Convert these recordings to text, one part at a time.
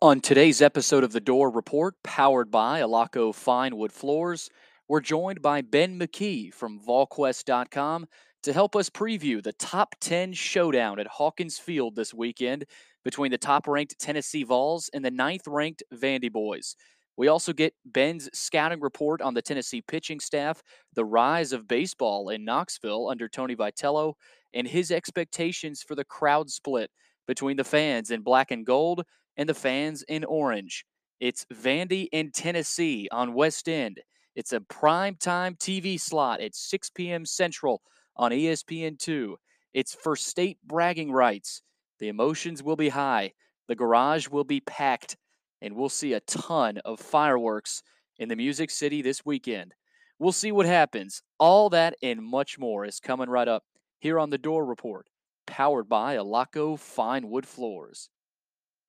On today's episode of the Dore Report, powered by Alaco Fine Wood Floors, we're joined by Ben McKee from VolQuest.com to help us preview the top 10 showdown at Hawkins Field this weekend between the top ranked Tennessee Vols and the ninth ranked Vandy Boys. We also get Ben's scouting report on the Tennessee pitching staff, the rise of baseball in Knoxville under Tony Vitello, and his expectations for the crowd split between the fans in black and gold and the fans in orange. It's Vandy and Tennessee on West End. It's a prime time TV slot at 6 p.m. Central on ESPN2. It's for state bragging rights. The emotions will be high, the garage will be packed, and we'll see a ton of fireworks in the Music City this weekend. We'll see what happens. All that and much more is coming right up here on the Dore Report, powered by Alaco Fine Wood Floors.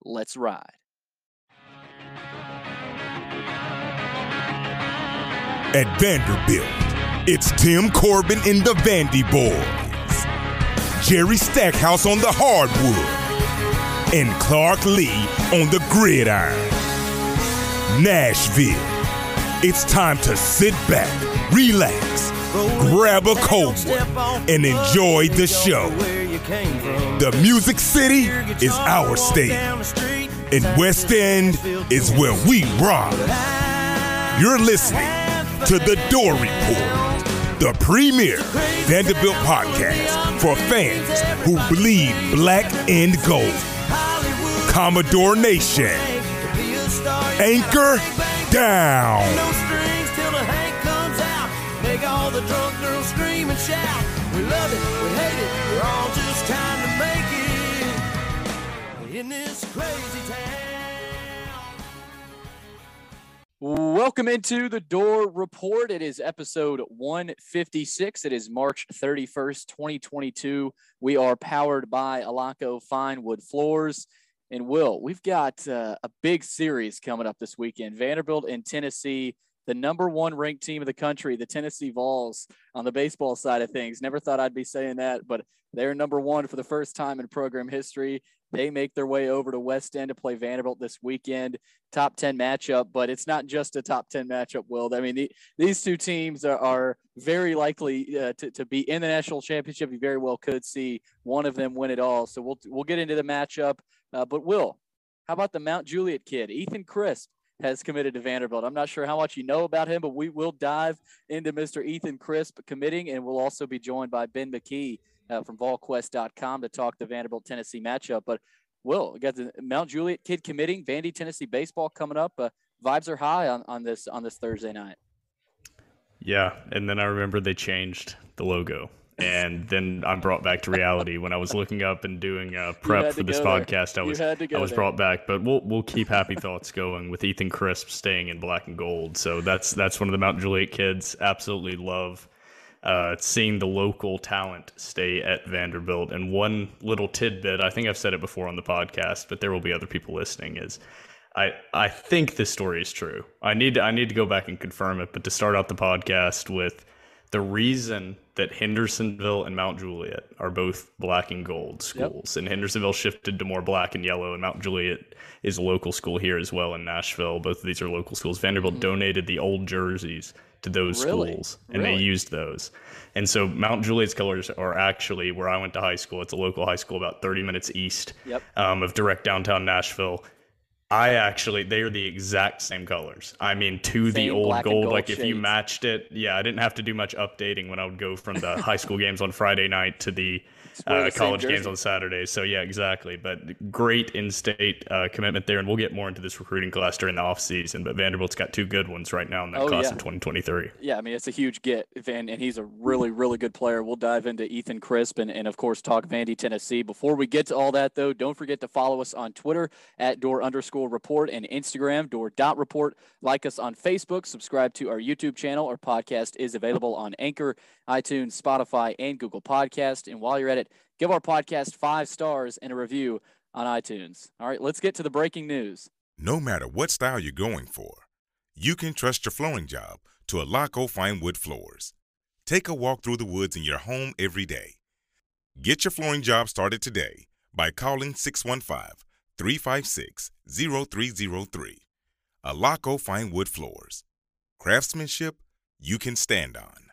Let's ride. At Vanderbilt, it's Tim Corbin and the Vandy Boys, Jerry Stackhouse on the hardwood, and Clark Lea on the gridiron. Nashville, it's time to sit back, relax, grab a cold one, and enjoy the show. The Music City is our state, and West End is where we rock. You're listening to The Dore Report, the premier Vanderbilt podcast for fans who bleed black and gold. Commodore Nation, anchor down. In this crazy town. Welcome into the Dore Report. It is episode 156. It is March 31st, 2022. We are powered by Alaco Fine Wood Floors. And Will, we've got uh, a big series coming up this weekend. Vanderbilt and Tennessee, the number one ranked team of the country, the Tennessee Vols on the baseball side of things. Never thought I'd be saying that, but they're number one for the first time in program history. They make their way over to West End to play Vanderbilt this weekend. Top 10 matchup, but it's not just a top 10 matchup, Will. I mean, the, these two teams are, are very likely uh, to, to be in the national championship. You very well could see one of them win it all. So we'll, we'll get into the matchup. Uh, but, Will, how about the Mount Juliet kid, Ethan Crisp? Has committed to Vanderbilt. I'm not sure how much you know about him, but we will dive into Mr. Ethan Crisp committing, and we'll also be joined by Ben McKee uh, from VolQuest.com to talk the Vanderbilt Tennessee matchup. But Will, we got the Mount Juliet kid committing, Vandy Tennessee baseball coming up. Uh, vibes are high on, on this on this Thursday night. Yeah, and then I remember they changed the logo. And then I'm brought back to reality when I was looking up and doing uh, prep for this go there. podcast. I was had to go I was there. brought back, but we'll we'll keep happy thoughts going with Ethan Crisp staying in black and gold. So that's that's one of the Mount Juliet kids. Absolutely love uh, seeing the local talent stay at Vanderbilt. And one little tidbit, I think I've said it before on the podcast, but there will be other people listening. Is I I think this story is true. I need to, I need to go back and confirm it. But to start out the podcast with the reason that Hendersonville and Mount Juliet are both black and gold schools, and Hendersonville shifted to more black and yellow, and Mount Juliet is a local school here as well in Nashville. Both of these are local schools. Vanderbilt donated the old jerseys to those Mm-hmm. Really? schools, and they used those. And so Mount Juliet's colors are actually where I went to high school. It's a local high school about 30 minutes east Yep. um, of direct downtown Nashville. I actually, they are the exact same colors. I mean, to the old gold. gold Like if you matched it, yeah, I didn't have to do much updating when I would go from the high school games on Friday night to the uh, college games on Saturdays. So yeah, exactly. But great in-state uh, commitment there, and we'll get more into this recruiting class during the offseason. But Vanderbilt's got two good ones right now in that Oh, class yeah. of 2023. Yeah, I mean it's a huge get, and and he's a really really good player. We'll dive into Ethan Crisp and, and of course talk Vandy Tennessee. Before we get to all that though, don't forget to follow us on Twitter at dore underscore report and Instagram dore dot report. Like us on Facebook, subscribe to our YouTube channel. Our podcast is available on Anchor, iTunes, Spotify, and Google Podcast. And while you're at it, give our podcast five stars and a review on iTunes. All right, let's get to the breaking news. No matter what style you're going for, you can trust your flooring job to Alaco Fine Wood Floors. Take a walk through the woods in your home every day. Get your flooring job started today by calling 615 356 0303. Alaco Fine Wood Floors. Craftsmanship you can stand on.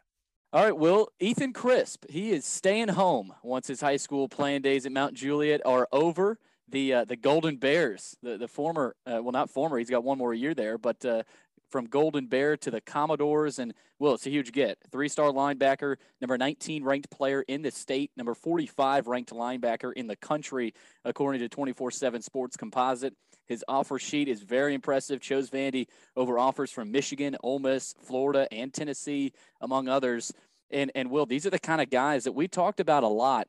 All right, Will. Ethan Crisp, he is staying home once his high school playing days at Mount Juliet are over. The uh, the Golden Bears, the the former, uh, well not former, he's got one more year there, but uh, from Golden Bear to the Commodores. And, well, it's a huge get. Three star linebacker, number 19 ranked player in the state, number 45 ranked linebacker in the country, according to 24 7 Sports Composite. His offer sheet is very impressive. Chose Vandy over offers from Michigan, Ole Miss, Florida, and Tennessee, among others. And, and Will, these are the kind of guys that we talked about a lot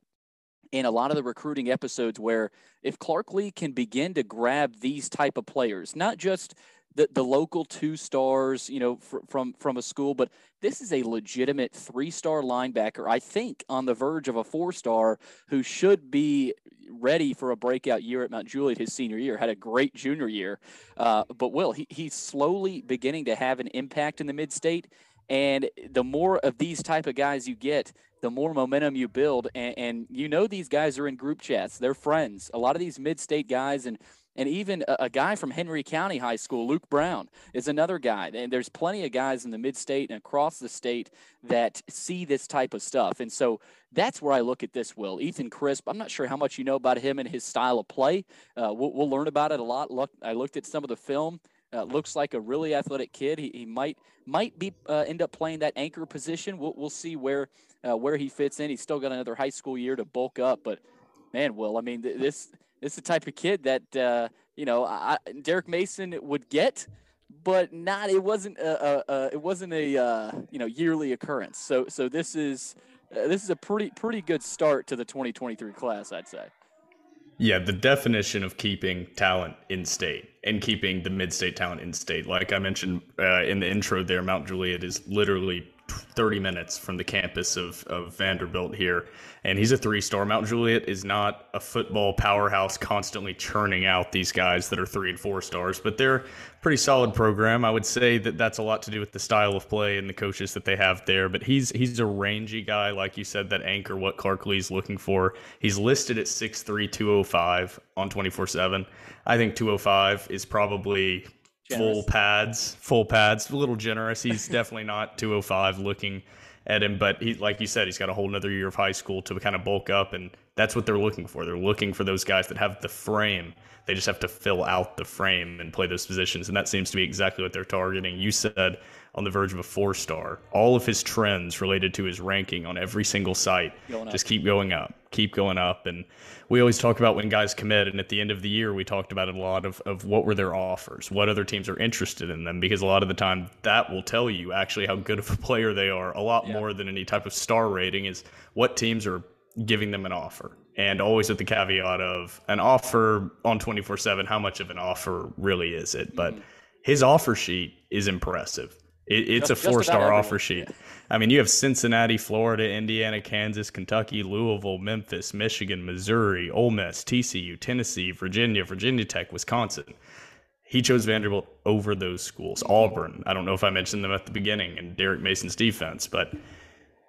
in a lot of the recruiting episodes where if Clark Lea can begin to grab these type of players, not just the, the local two stars, you know, fr- from from a school, but this is a legitimate three star linebacker. I think on the verge of a four star who should be ready for a breakout year at Mount Juliet his senior year. Had a great junior year, uh, but Will he, he's slowly beginning to have an impact in the mid state. And the more of these type of guys you get, the more momentum you build. And, and, you know these guys are in group chats. They're friends. A lot of these mid-state guys and and even a, a, guy from Henry County High School, Luke Brown, is another guy. And there's plenty of guys in the mid state and across the state that see this type of stuff. And so that's where I look at this, Will. Ethan Crisp, I'm not sure how much you know about him and his style of play. Uh, we'll, we'll, learn about it a lot. Look, I looked at some of the film. Uh, looks like a really athletic kid. He, he might might be uh, end up playing that anchor position. We'll, we'll see where uh, where he fits in. He's still got another high school year to bulk up, but man, Will, I mean, th- this this is the type of kid that uh, you know I, Derek Mason would get, but not it wasn't a, a, a it wasn't a uh, you know yearly occurrence. So so this is uh, this is a pretty pretty good start to the 2023 class, I'd say. Yeah, the definition of keeping talent in state and keeping the mid-state talent in state, like I mentioned uh, in the intro, there, Mount Juliet is literally 30 minutes from the campus of, of Vanderbilt here. And he's a three star. Mount Juliet is not a football powerhouse constantly churning out these guys that are three and four stars, but they're pretty solid program. I would say that that's a lot to do with the style of play and the coaches that they have there. But he's he's a rangy guy, like you said, that anchor what Clark Lea's looking for. He's listed at 6'3, 205 on 24 7. I think 205 is probably Generous. full pads, full pads, a little generous. He's definitely not 205 looking at him, but he, like you said, he's got a whole another year of high school to kind of bulk up, and that's what they're looking for. They're looking for those guys that have the frame. They just have to fill out the frame and play those positions, and that seems to be exactly what they're targeting. You said on the verge of a four star. All of his trends related to his ranking on every single site just keep going up, keep going up. And we always talk about when guys commit, and at the end of the year, we talked about it a lot of, of what were their offers, what other teams are interested in them, because a lot of the time that will tell you actually how good of a player they are. A lot yeah. more than any type of star rating is what teams are giving them an offer. And always with the caveat of an offer on 24 7, how much of an offer really is it? But mm-hmm. his offer sheet is impressive. It, it's just, a four star offer sheet. I mean, you have Cincinnati, Florida, Indiana, Kansas, Kentucky, Louisville, Memphis, Michigan, Missouri, Ole Miss, TCU, Tennessee, Virginia, Virginia Tech, Wisconsin. He chose Vanderbilt over those schools. Auburn. I don't know if I mentioned them at the beginning and Derek Mason's defense, but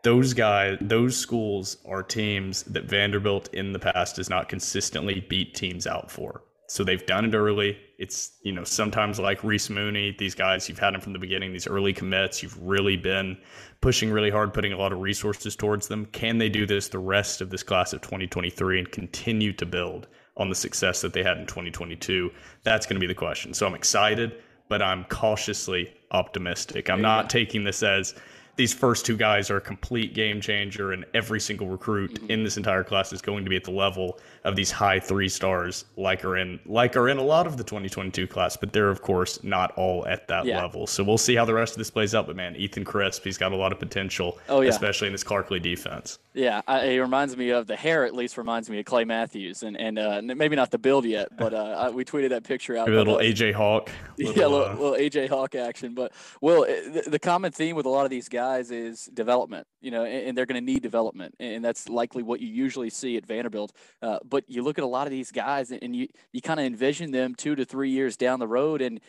those guys, those schools are teams that Vanderbilt in the past does not consistently beat teams out for. So they've done it early. It's, you know, sometimes like Reese Mooney, these guys, you've had them from the beginning, these early commits, you've really been pushing really hard, putting a lot of resources towards them. Can they do this the rest of this class of 2023 and continue to build on the success that they had in 2022? That's going to be the question. So I'm excited, but I'm cautiously optimistic. I'm not taking this as, these first two guys are a complete game changer, and every single recruit mm-hmm. in this entire class is going to be at the level of these high three stars, like are in like are in a lot of the 2022 class. But they're of course not all at that yeah. level. So we'll see how the rest of this plays out. But man, Ethan Crisp, he's got a lot of potential, oh, yeah. especially in this Clark Lea defense. Yeah, I, it reminds me of the hair. At least reminds me of Clay Matthews, and and uh, maybe not the build yet, but uh, we tweeted that picture out. A little AJ Hawk. Little, yeah, little, uh, little AJ Hawk action. But well, the, the common theme with a lot of these guys guys is development, you know, and, and they're going to need development, and that's likely what you usually see at Vanderbilt. Uh, but you look at a lot of these guys, and you you kind of envision them two to three years down the road, and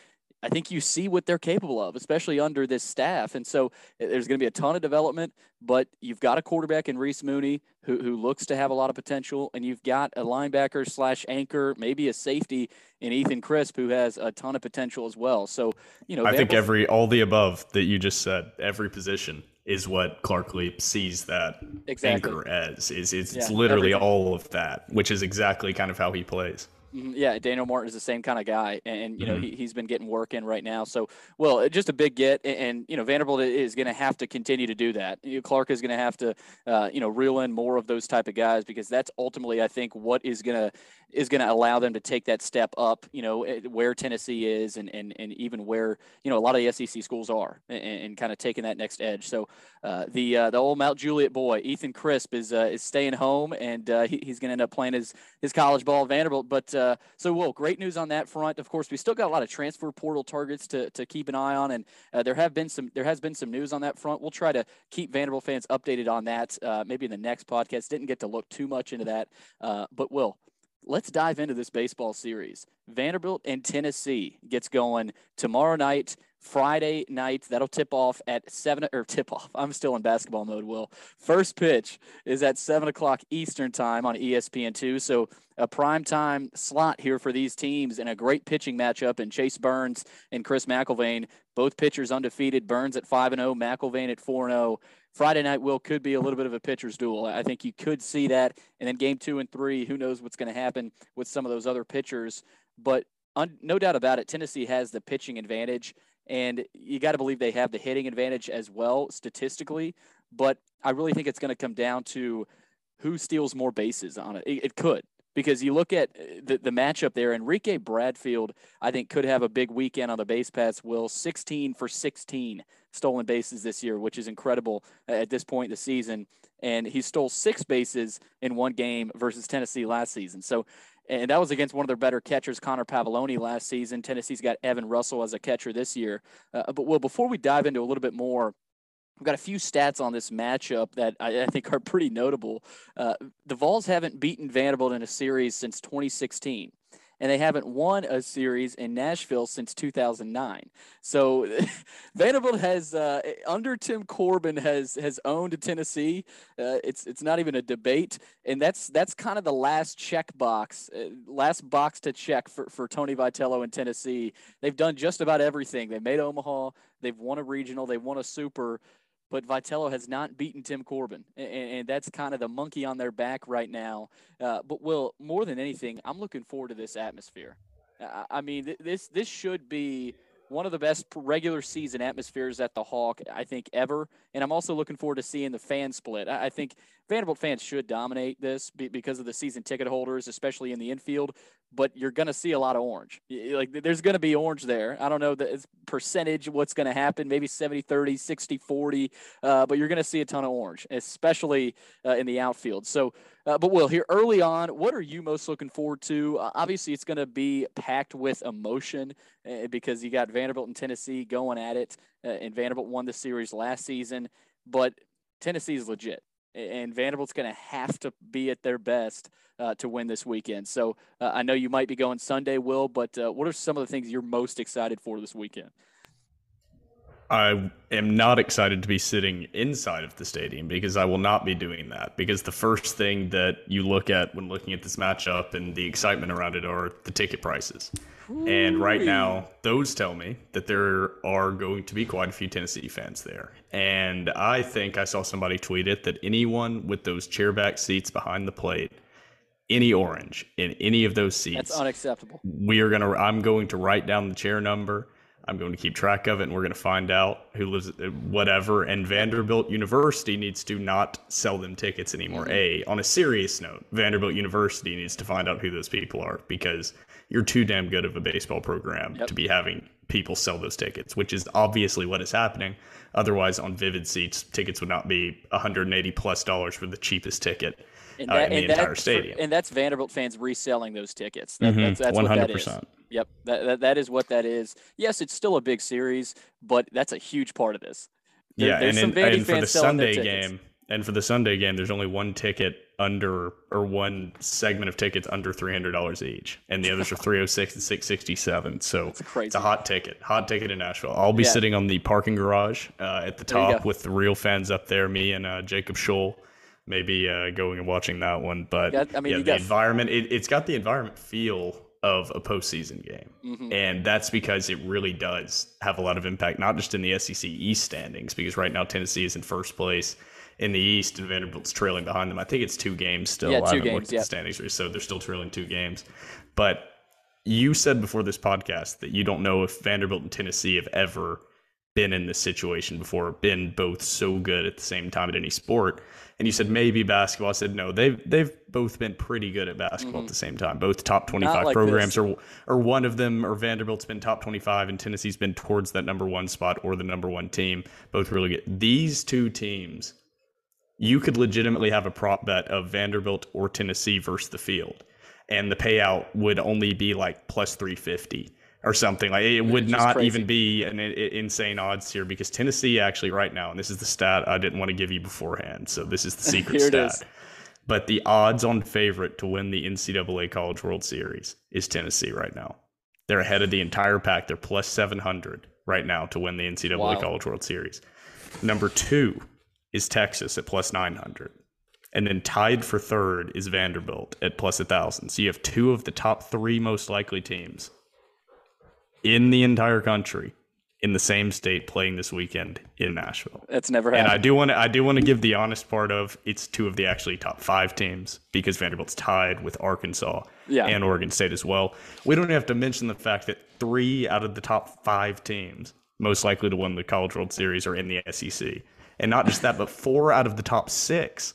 I think you see what they're capable of, especially under this staff. And so eh, there's going to be a ton of development, but you've got a quarterback in Reese Mooney who, who looks to have a lot of potential, and you've got a linebacker slash anchor, maybe a safety in Ethan Crisp who has a ton of potential as well. So, you know, I think every all the above that you just said, every position is what Clark Leap sees that exactly. anchor as. Is it's, yeah, literally everything. all of that, which is exactly kind of how he plays. Mm-hmm. Yeah, Daniel Martin is the same kind of guy, and you know mm-hmm. he, has been getting work in right now. So, well, just a big get, and, you know Vanderbilt is going to have to continue to do that. You know, Clark is going to have to, uh, you know, reel in more of those type of guys because that's ultimately, I think, what is going to is going to allow them to take that step up, you know, where Tennessee is and, and, and even where, you know, a lot of the SEC schools are and, and kind of taking that next edge. So uh, the uh, the old Mount Juliet boy, Ethan Crisp, is uh, is staying home and uh, he, he's going to end up playing his, his college ball at Vanderbilt. But uh, so, well, great news on that front. Of course, we still got a lot of transfer portal targets to, to keep an eye on. And uh, there have been some, there has been some news on that front. We'll try to keep Vanderbilt fans updated on that maybe in the next podcast. Didn't get to look too much into that, but will let's dive into this baseball series. Vanderbilt and Tennessee gets going tomorrow night, Friday night. That'll tip off at seven or tip off. I'm still in basketball mode. Will first pitch is at seven o'clock Eastern time on ESPN two. So a prime time slot here for these teams and a great pitching matchup. And Chase Burns and Chris McElvain, both pitchers undefeated. Burns at five and zero, oh, McElvain at four and zero. Oh. Friday night will could be a little bit of a pitcher's duel. I think you could see that. And then game two and three, who knows what's going to happen with some of those other pitchers. But un, no doubt about it, Tennessee has the pitching advantage. And you got to believe they have the hitting advantage as well, statistically. But I really think it's going to come down to who steals more bases on it. It, it could because you look at uh, the, the matchup there. Enrique Bradfield, I think, could have a big weekend on the base paths. Will 16 for 16 stolen bases this year, which is incredible at this point in the season. And he stole six bases in one game versus Tennessee last season. So, and that was against one of their better catchers, Connor Pavolony, last season. Tennessee's got Evan Russell as a catcher this year. Uh, but, well, before we dive into a little bit more, We've got a few stats on this matchup that I, I think are pretty notable. Uh, the Vols haven't beaten Vanderbilt in a series since 2016 and they haven't won a series in Nashville since 2009. So Vanderbilt has uh, under Tim Corbin has has owned Tennessee. Uh, it's it's not even a debate, and that's that's kind of the last check box, uh, last box to check for for Tony Vitello in Tennessee. They've done just about everything. They made Omaha. They've won a regional. They won a super but Vitello has not beaten Tim Corbin, and, and, that's kind of the monkey on their back right now. Uh, but Will, more than anything, I'm looking forward to this atmosphere. I, I mean, th- this this should be one of the best regular season atmospheres at the Hawk, I think, ever. And I'm also looking forward to seeing the fan split. I, I think Vanderbilt fans should dominate this because of the season ticket holders, especially in the infield but you're going to see a lot of orange. Like there's going to be orange there. I don't know the percentage, of what's going to happen, maybe 70, 30, 60, 40, uh, but you're going to see a ton of orange, especially uh, in the outfield. So, uh, but Will, here early on, what are you most looking forward to? Obviously, it's going to be packed with emotion uh, because you got Vanderbilt and Tennessee going at it, uh, and Vanderbilt won the series last season, but Tennessee is legit and Vanderbilt's going to have to be at their best uh, to win this weekend. So uh, I know you might be going Sunday, Will, but uh, what are some of the things you're most excited for this weekend? I am not excited to be sitting inside of the stadium because I will not be doing that. Because the first thing that you look at when looking at this matchup and the excitement around it are the ticket prices. And right now, those tell me that there are going to be quite a few Tennessee fans there. And I think I saw somebody tweet it that anyone with those chairback seats behind the plate, any orange in any of those seats, that's unacceptable. We are going to, I'm going to write down the chair number. I'm going to keep track of it, and we're going to find out who lives, whatever. And Vanderbilt University needs to not sell them tickets anymore. Mm-hmm. A, on a serious note, Vanderbilt University needs to find out who those people are because you're too damn good of a baseball program yep. to be having people sell those tickets, which is obviously what is happening. Otherwise, on Vivid Seats, tickets would not be 180 plus dollars for the cheapest ticket uh, that, uh, in the entire stadium. and that's Vanderbilt fans reselling those tickets. That, mm-hmm. That's, that's 100%. what that is. Yep, that, that, that is what that is. Yes, it's still a big series, but that's a huge part of this. There, yeah, and, in, and for the Sunday game, and for the Sunday game, there's only one ticket under or one segment of tickets under three hundred dollars each, and the others are three hundred six and six sixty seven. So it's a hot ticket, hot ticket in Nashville. I'll be yeah. sitting on the parking garage uh, at the top with the real fans up there, me and uh, Jacob Scholl. Maybe uh, going and watching that one, but got, I mean, yeah, the got... environment it, it's got the environment feel of a postseason game. Mm-hmm. And that's because it really does have a lot of impact, not just in the SEC East standings, because right now Tennessee is in first place in the East and Vanderbilt's trailing behind them. I think it's two games still. Yeah, two I haven't games, looked at the standings, so they're still trailing two games. But you said before this podcast that you don't know if Vanderbilt and Tennessee have ever been in this situation before, been both so good at the same time at any sport. And you said maybe basketball. I said no. They've they've both been pretty good at basketball mm-hmm. at the same time. Both top twenty five like programs, or or one of them, or Vanderbilt's been top twenty five, and Tennessee's been towards that number one spot or the number one team. Both really good. These two teams, you could legitimately have a prop bet of Vanderbilt or Tennessee versus the field, and the payout would only be like plus three fifty or something. Like it would not crazy. even be an, an, insane odds here because Tennessee actually right now, and this is the stat I didn't want to give you beforehand, so this is the secret stat. But the odds on favorite to win the NCAA College World Series is Tennessee right now. They're ahead of the entire pack. They're plus 700 right now to win the NCAA wow. College World Series. Number two is Texas at plus 900. And then tied for third is Vanderbilt at plus 1,000. So you have two of the top three most likely teams in the entire country in the same state playing this weekend in Nashville. That's never happened. And I do want to I do want to give the honest part of it's two of the actually top 5 teams because Vanderbilt's tied with Arkansas yeah. and Oregon State as well. We don't have to mention the fact that 3 out of the top 5 teams most likely to win the College World Series are in the SEC. And not just that, but 4 out of the top 6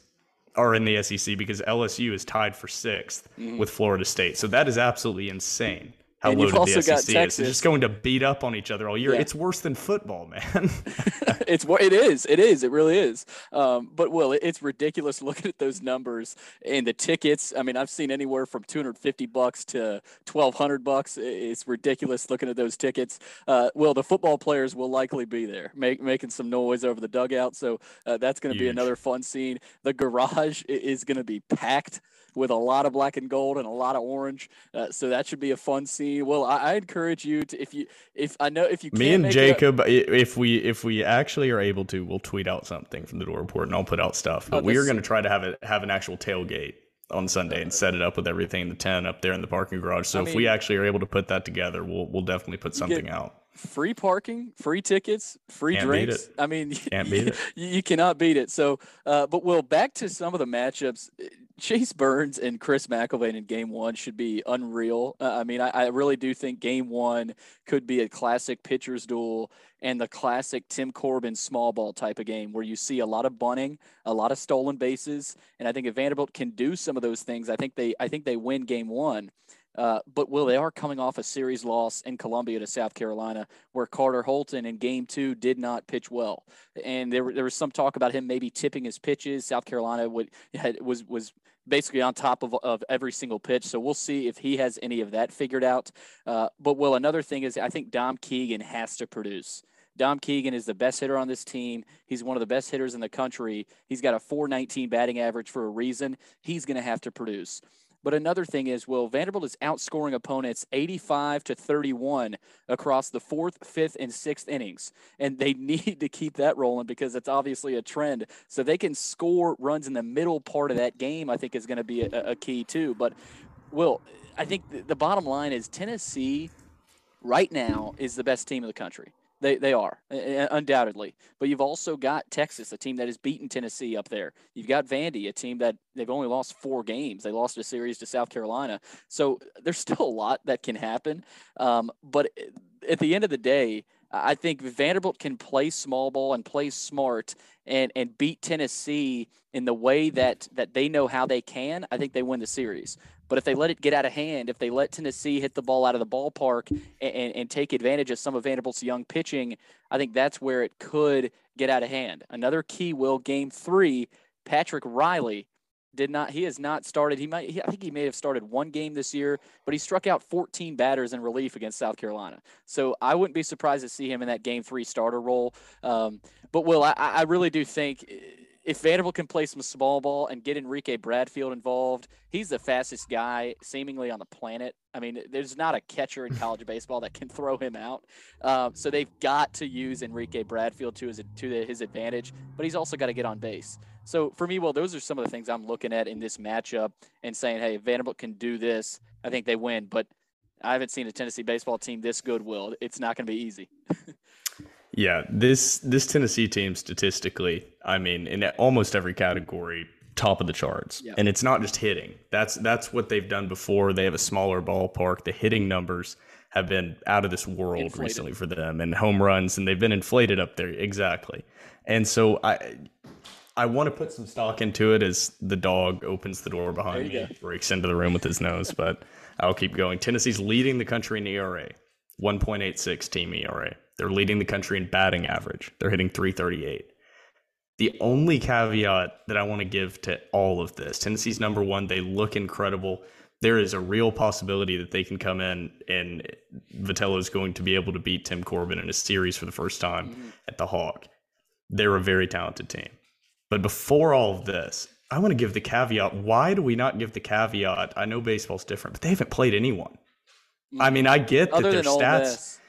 are in the SEC because LSU is tied for 6th mm-hmm. with Florida State. So that is absolutely insane how and loaded the SEC is. They're just going to beat up on each other all year. Yeah. It's worse than football, man. it's what it is. It is. It really is. Um, but Will, it's ridiculous looking at those numbers and the tickets. I mean, I've seen anywhere from 250 bucks to 1200 bucks. It's ridiculous looking at those tickets. Uh, well, the football players will likely be there, make, making some noise over the dugout. So uh, that's going to be another fun scene. The garage is going to be packed with a lot of black and gold and a lot of orange. Uh, so that should be a fun scene. Well, I, I, encourage you to if you if I know if you me and Jacob if we if we actually are able to, we'll tweet out something from the dore report and I'll put out stuff. But oh, we are going to try to have it have an actual tailgate on Sunday and set it up with everything in the tent up there in the parking garage. So I if mean, we actually are able to put that together, we'll we'll definitely put something out. Free parking, free tickets, free Can't drinks. I mean, Can't beat it. You, cannot beat it. So, uh, but Will, back to some of the matchups. Chase Burns and Chris McElvain in game one should be unreal. Uh, I mean, I, I, really do think game one could be a classic pitcher's duel and the classic Tim Corbin small ball type of game where you see a lot of bunting, a lot of stolen bases. And I think if Vanderbilt can do some of those things, I think they I think they win game one. Uh, but will they are coming off a series loss in Columbia to South Carolina, where Carter Holton in Game Two did not pitch well, and there there was some talk about him maybe tipping his pitches. South Carolina would had, was was basically on top of, of every single pitch. So we'll see if he has any of that figured out. Uh, but well, another thing is I think Dom Keegan has to produce. Dom Keegan is the best hitter on this team. He's one of the best hitters in the country. He's got a 419 batting average for a reason. He's going to have to produce. But another thing is, well, Vanderbilt is outscoring opponents 85 to 31 across the fourth, fifth, and sixth innings. And they need to keep that rolling because it's obviously a trend. So they can score runs in the middle part of that game, I think is going to be a, a, key too. But, Will, I think the bottom line is Tennessee right now is the best team in the country. They, they are undoubtedly, but you've also got Texas, a team that has beaten Tennessee up there. You've got Vandy, a team that they've only lost four games. They lost a series to South Carolina, so there's still a lot that can happen. Um, but at the end of the day, I think Vanderbilt can play small ball and play smart and and beat Tennessee in the way that that they know how they can. I think they win the series. But if they let it get out of hand, if they let Tennessee hit the ball out of the ballpark and, and, take advantage of some of Vanderbilt's young pitching, I think that's where it could get out of hand. Another key will game three, Patrick Riley did not he has not started he might he, i think he may have started one game this year but he struck out 14 batters in relief against south carolina so i wouldn't be surprised to see him in that game three starter role um, but will I, I really do think if Vanderbilt can play some small ball and get Enrique Bradfield involved, he's the fastest guy seemingly on the planet. I mean, there's not a catcher in college baseball that can throw him out. Um, so they've got to use Enrique Bradfield to his to his advantage, but he's also got to get on base. So for me, well, those are some of the things I'm looking at in this matchup and saying, hey, if Vanderbilt can do this, I think they win. But I haven't seen a Tennessee baseball team this good. Will it's not going to be easy. Yeah, this this Tennessee team statistically, I mean, in almost every category, top of the charts. Yeah. And it's not just hitting. That's that's what they've done before. They have a smaller ballpark. The hitting numbers have been out of this world inflated. recently for them and home runs and they've been inflated up there exactly. And so I I want to put some stock into it as the dog opens the door behind me, go. breaks into the room with his nose, but I'll keep going. Tennessee's leading the country in ERA, 1.86 team ERA. They're leading the country in batting average. They're hitting 338. The only caveat that I want to give to all of this Tennessee's number one, they look incredible. There is a real possibility that they can come in and Vitello is going to be able to beat Tim Corbin in a series for the first time mm-hmm. at the Hawk. They're a very talented team. But before all of this, I want to give the caveat. Why do we not give the caveat? I know baseball's different, but they haven't played anyone. I mean, I get that their stats.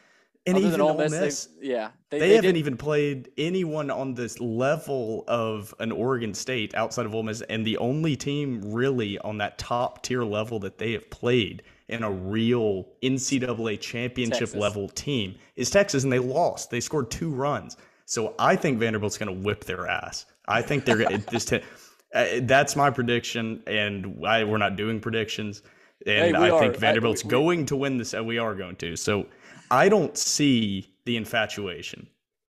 And Other even Ole Miss, Miss yeah, they, they, they haven't did. even played anyone on this level of an Oregon State outside of Ole Miss, and the only team really on that top tier level that they have played in a real NCAA championship Texas. level team is Texas, and they lost. They scored two runs, so I think Vanderbilt's going to whip their ass. I think they're just. Uh, that's my prediction, and I, we're not doing predictions. And hey, I think Vanderbilt's I, we, going to win this. And we are going to. So I don't see the infatuation.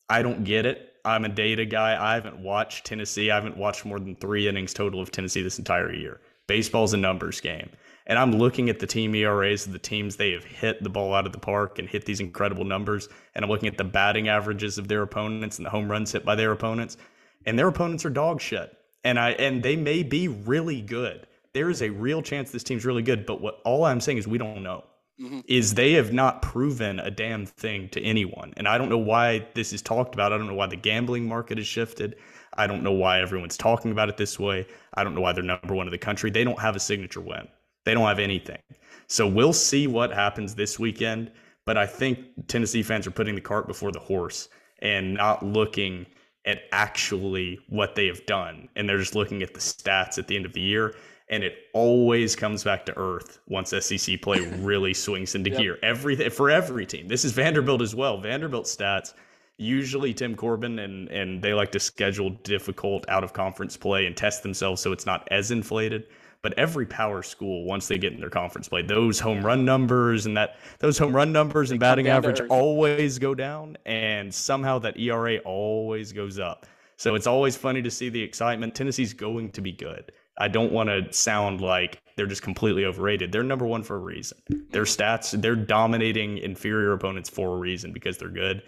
I don't get it. I'm a data guy. I haven't watched Tennessee. I haven't watched more than three innings total of Tennessee this entire year. Baseball's a numbers game. And I'm looking at the team ERAs of the teams they have hit the ball out of the park and hit these incredible numbers. And I'm looking at the batting averages of their opponents and the home runs hit by their opponents. And their opponents are dog shit. And I and they may be really good. There is a real chance this team's really good, but what all I'm saying is we don't know mm-hmm. is they have not proven a damn thing to anyone. And I don't know why this is talked about. I don't know why the gambling market has shifted. I don't know why everyone's talking about it this way. I don't know why they're number one in the country. They don't have a signature win. They don't have anything. So we'll see what happens this weekend. But I think Tennessee fans are putting the cart before the horse and not looking at actually what they have done. And they're just looking at the stats at the end of the year and it always comes back to earth once SEC play really swings into yep. gear. Every for every team. This is Vanderbilt as well. Vanderbilt stats usually Tim Corbin and and they like to schedule difficult out of conference play and test themselves so it's not as inflated. But every power school, once they get in their conference play, those home run numbers and that those home run numbers and batting average always go down, and somehow that ERA always goes up. So it's always funny to see the excitement. Tennessee's going to be good. I don't want to sound like they're just completely overrated. They're number one for a reason. Their stats, they're dominating inferior opponents for a reason because they're good.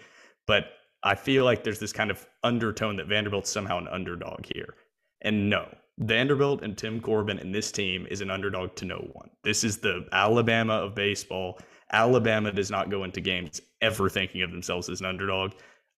But I feel like there's this kind of undertone that Vanderbilt's somehow an underdog here. And no, Vanderbilt and Tim Corbin and this team is an underdog to no one. This is the Alabama of baseball. Alabama does not go into games ever thinking of themselves as an underdog.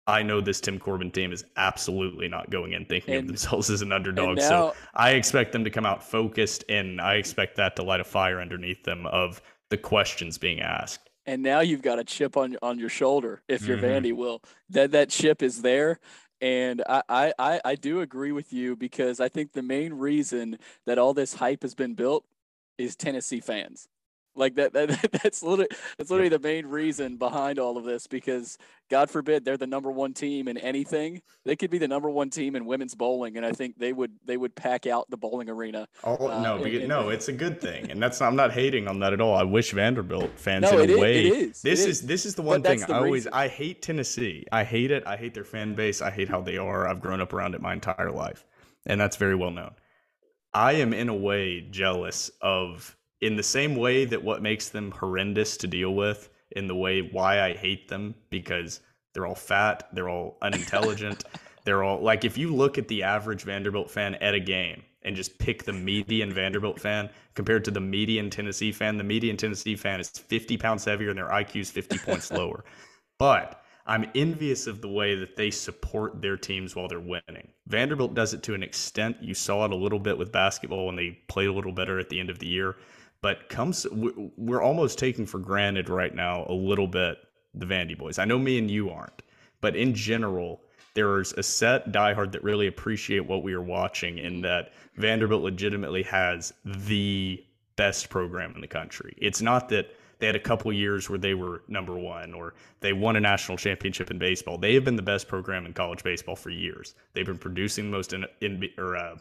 I know this Tim Corbin team is absolutely not going in thinking and, of themselves as an underdog. Now, so I expect them to come out focused, and I expect that to light a fire underneath them of the questions being asked. And now you've got a chip on on your shoulder if you're mm-hmm. Vandy. Will that that chip is there? And I, I I do agree with you because I think the main reason that all this hype has been built is Tennessee fans. Like that, that that's literally that's literally the main reason behind all of this because God forbid they're the number one team in anything. They could be the number one team in women's bowling, and I think they would they would pack out the bowling arena. Oh uh, no, no, it's a good thing, and that's I'm not hating on that at all. I wish Vanderbilt fans no, in a way. It is. This is. is. this is the one thing the I always reason. I hate Tennessee. I hate it. I hate their fan base. I hate how they are. I've grown up around it my entire life, and that's very well known. I am in a way jealous of in the same way that what makes them horrendous to deal with, in the way why I hate them, because they're all fat, they're all unintelligent, they're all like if you look at the average Vanderbilt fan at a game and just pick the median Vanderbilt fan compared to the median Tennessee fan, the median Tennessee fan is 50 pounds heavier and their IQ is 50 points lower. But I'm envious of the way that they support their teams while they're winning. Vanderbilt does it to an extent. You saw it a little bit with basketball when they played a little better at the end of the year. But comes, we're almost taking for granted right now a little bit the Vandy boys. I know me and you aren't, but in general, there's a set diehard that really appreciate what we are watching, in that Vanderbilt legitimately has the best program in the country. It's not that they had a couple years where they were number one or they won a national championship in baseball. They have been the best program in college baseball for years. They've been producing the most in, in or uh,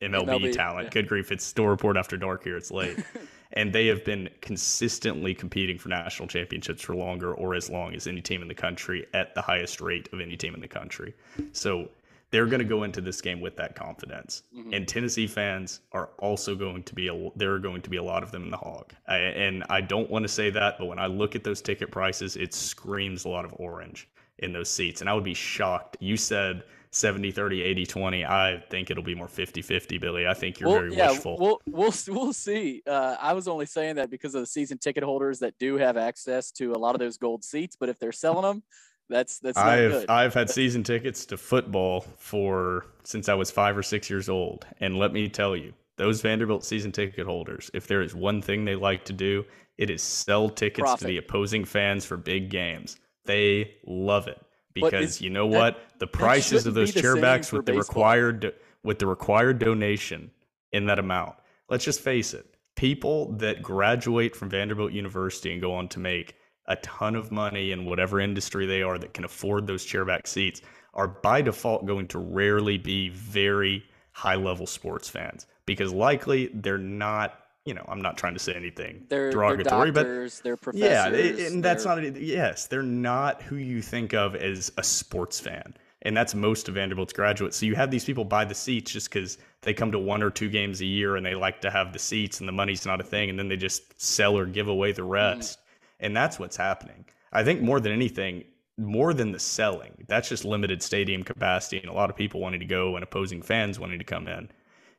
MLB, MLB, talent. Yeah. Good grief, it's store report after dark here. It's late. and they have been consistently competing for national championships for longer or as long as any team in the country at the highest rate of any team in the country. So they're going to go into this game with that confidence. Mm-hmm. And Tennessee fans are also going to be a, there are going to be a lot of them in the Hawk. I, and I don't want to say that, but when I look at those ticket prices, it screams a lot of orange in those seats. And I would be shocked. You said 70 30 80 20 i think it'll be more 50 50 billy i think you're well, very yeah, wishful we'll we'll, we'll see uh, i was only saying that because of the season ticket holders that do have access to a lot of those gold seats but if they're selling them that's that's I've good. I've had season tickets to football for since I was five or six years old, and let me tell you, those Vanderbilt season ticket holders, if there is one thing they like to do, it is sell tickets Profit. to the opposing fans for big games. They love it because you know what? the prices of those chairbacks with the required with the required donation in that amount. Let's just face it. People that graduate from Vanderbilt University and go on to make a ton of money in whatever industry they are that can afford those chairback seats are by default going to rarely be very high level sports fans because likely they're not you know, I'm not trying to say anything they're, derogatory, they're doctors, but they're professors. Yeah, and that's not. Yes, they're not who you think of as a sports fan, and that's most of Vanderbilt's graduates. So you have these people buy the seats just because they come to one or two games a year and they like to have the seats, and the money's not a thing, and then they just sell or give away the mm-hmm. rest. And that's what's happening. I think more than anything, more than the selling, that's just limited stadium capacity and a lot of people wanting to go and opposing fans wanting to come in.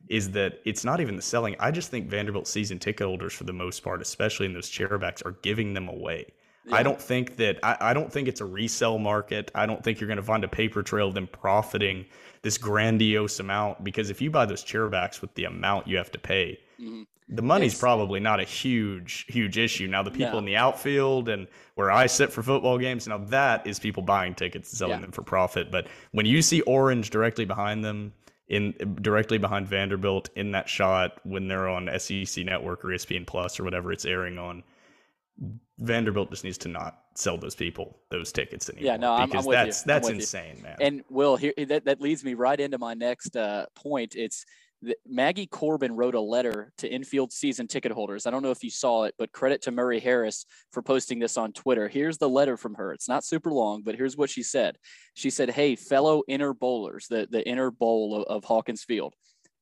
Is that it's not even the selling. I just think Vanderbilt season ticket holders, for the most part, especially in those chairbacks, are giving them away. Yeah. I don't think that I, I, don't think it's a resale market. I don't think you're going to find a paper trail of them profiting this grandiose amount because if you buy those chairbacks with the amount you have to pay, mm-hmm the money's it's, probably not a huge huge issue now the people no. in the outfield and where i sit for football games now that is people buying tickets and selling yeah. them for profit but when you see orange directly behind them in directly behind vanderbilt in that shot when they're on sec network or espn plus or whatever it's airing on vanderbilt just needs to not sell those people those tickets anymore yeah no because I'm, I'm that's you. that's insane man and will here that, that leads me right into my next uh, point it's Maggie Corbin wrote a letter to infield season ticket holders. I don't know if you saw it, but credit to Murray Harris for posting this on Twitter. Here's the letter from her. It's not super long, but here's what she said. She said, Hey, fellow inner bowlers, the, the inner bowl of, of Hawkins Field.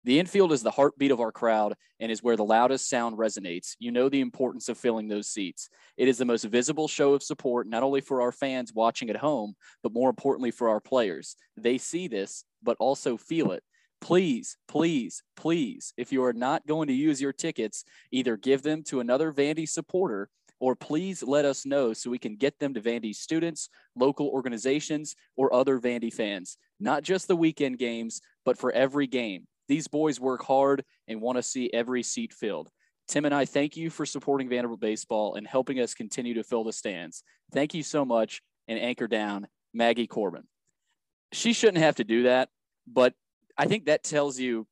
The infield is the heartbeat of our crowd and is where the loudest sound resonates. You know the importance of filling those seats. It is the most visible show of support, not only for our fans watching at home, but more importantly for our players. They see this, but also feel it please, please, please, if you are not going to use your tickets, either give them to another Vandy supporter or please let us know so we can get them to Vandy students, local organizations, or other Vandy fans. Not just the weekend games, but for every game. These boys work hard and want to see every seat filled. Tim and I thank you for supporting Vanderbilt baseball and helping us continue to fill the stands. Thank you so much and anchor down Maggie Corbin. She shouldn't have to do that, but I think that tells you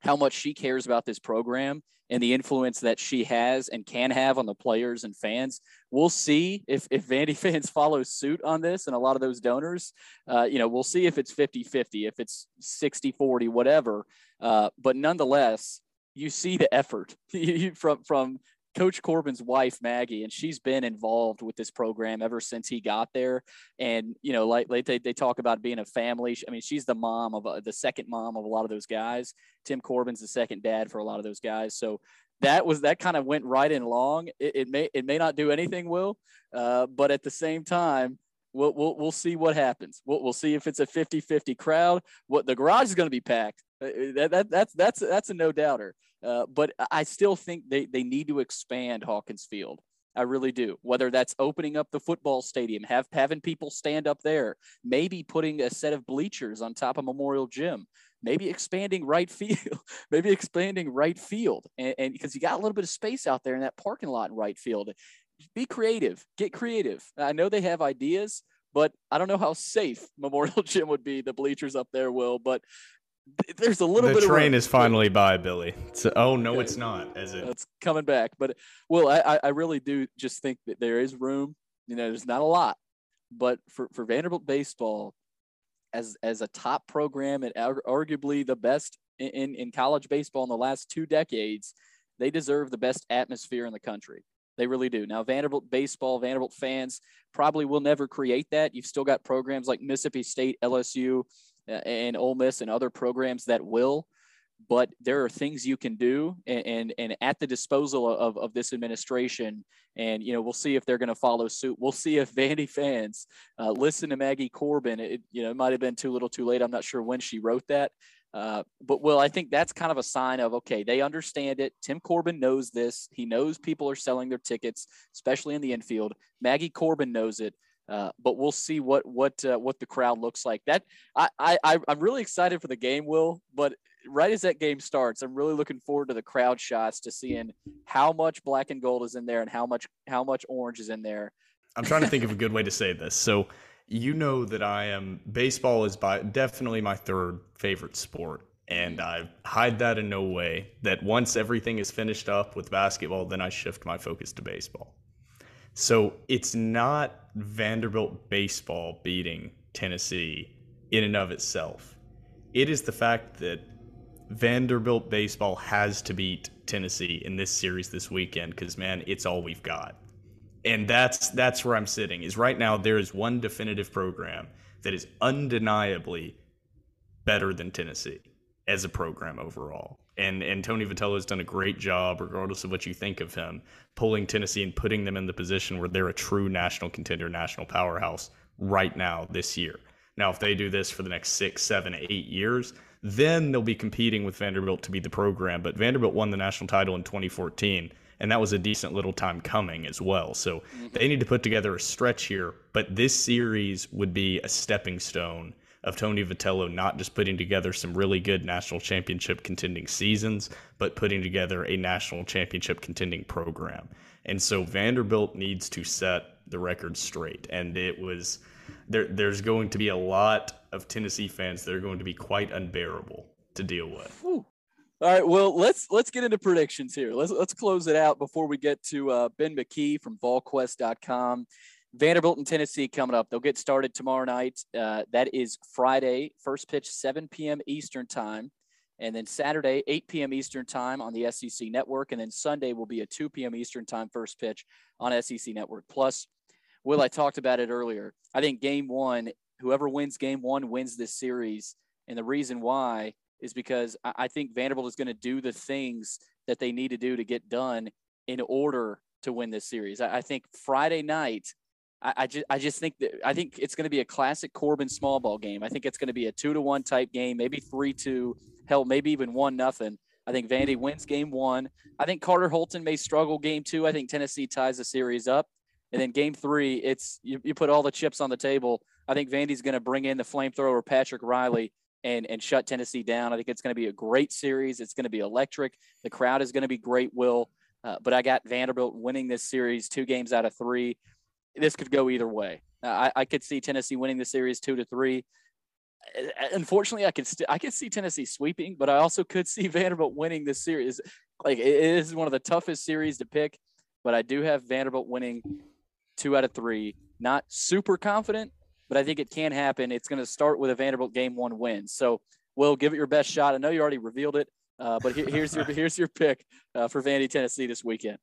how much she cares about this program and the influence that she has and can have on the players and fans. We'll see if, if Vandy fans follow suit on this and a lot of those donors, uh, you know, we'll see if it's 50 50, if it's 60 40, whatever. Uh, but nonetheless, you see the effort from, from Coach Corbin's wife, Maggie, and she's been involved with this program ever since he got there. And, you know, like, like they, they talk about being a family. I mean, she's the mom of uh, the second mom of a lot of those guys. Tim Corbin's the second dad for a lot of those guys. So that was, that kind of went right in long. It, it may, it may not do anything, Will, uh, but at the same time, we'll, we'll, we'll see what happens. We'll, we'll see if it's a 50 50 crowd. What the garage is going to be packed. Uh, that, that, that's, that's, that's a no doubter. Uh, but I still think they, they need to expand Hawkins Field. I really do. Whether that's opening up the football stadium, have having people stand up there, maybe putting a set of bleachers on top of Memorial Gym, maybe expanding right field, maybe expanding right field, and because you got a little bit of space out there in that parking lot in right field. Be creative, get creative. I know they have ideas, but I don't know how safe Memorial Gym would be. The bleachers up there will, but there's a little the bit. The train is finally by, Billy. So, oh no, it's not. Is it? It's coming back, but well, I I really do just think that there is room. You know, there's not a lot, but for for Vanderbilt baseball, as as a top program and arguably the best in in college baseball in the last two decades, they deserve the best atmosphere in the country. They really do. Now, Vanderbilt baseball, Vanderbilt fans probably will never create that. You've still got programs like Mississippi State, LSU, and Ole Miss and other programs that will. But there are things you can do, and and, and at the disposal of, of this administration. And you know, we'll see if they're going to follow suit. We'll see if Vandy fans uh, listen to Maggie Corbin. It you know it might have been too little, too late. I'm not sure when she wrote that, uh, but well, I think that's kind of a sign of okay, they understand it. Tim Corbin knows this. He knows people are selling their tickets, especially in the infield. Maggie Corbin knows it. Uh, but we'll see what what uh, what the crowd looks like. That I, I I'm really excited for the game, Will. But right as that game starts, I'm really looking forward to the crowd shots to seeing how much black and gold is in there and how much how much orange is in there. I'm trying to think of a good way to say this. So you know that I am baseball is by definitely my third favorite sport. And I hide that in no way that once everything is finished up with basketball, then I shift my focus to baseball. So it's not Vanderbilt baseball beating Tennessee in and of itself. It is the fact that Vanderbilt baseball has to beat Tennessee in this series this weekend because man, it's all we've got. And that's that's where I'm sitting. Is right now there is one definitive program that is undeniably better than Tennessee as a program overall. And and Tony Vitello has done a great job, regardless of what you think of him, pulling Tennessee and putting them in the position where they're a true national contender, national powerhouse right now this year. Now, if they do this for the next six, seven, eight years, then they'll be competing with Vanderbilt to be the program. But Vanderbilt won the national title in 2014, and that was a decent little time coming as well. So mm-hmm. they need to put together a stretch here. But this series would be a stepping stone of Tony Vitello not just putting together some really good national championship contending seasons, but putting together a national championship contending program. And so Vanderbilt needs to set the record straight. And it was there there's going to be a lot of Tennessee fans that are going to be quite unbearable to deal with. All right, well let's let's get into predictions here. Let's let's close it out before we get to uh, Ben McKee from VolQuest.com. Vanderbilt and Tennessee coming up. They'll get started tomorrow night. Uh, that is Friday, first pitch 7 p.m. Eastern time. And then Saturday, 8 p.m. Eastern time on the SEC network. And then Sunday will be a 2 p.m. Eastern time first pitch on SEC network. Plus, Will, I talked about it earlier. I think game one, whoever wins game one wins this series. And the reason why is because I think Vanderbilt is going to do the things that they need to do to get done in order to win this series. I think Friday night, I, I just I just think that I think it's going to be a classic Corbin small ball game. I think it's going to be a two to one type game, maybe three two, hell, maybe even one nothing. I think Vandy wins game one. I think Carter Holton may struggle game two. I think Tennessee ties the series up. And then game three, it's you, you put all the chips on the table. I think Vandy's going to bring in the flamethrower Patrick Reilly and and shut Tennessee down. I think it's going to be a great series. It's going to be electric. The crowd is going to be great. Will, uh, but I got Vanderbilt winning this series two games out of three this could go either way. I, I could see Tennessee winning the series two to three. Unfortunately, I could st- I could see Tennessee sweeping, but I also could see Vanderbilt winning this series. Like it is one of the toughest series to pick, but I do have Vanderbilt winning two out of three. Not super confident, but I think it can happen. It's going to start with a Vanderbilt game one win. So, Will, give it your best shot. I know you already revealed it, uh, but here, here's your here's your pick uh, for Vandy, Tennessee this weekend.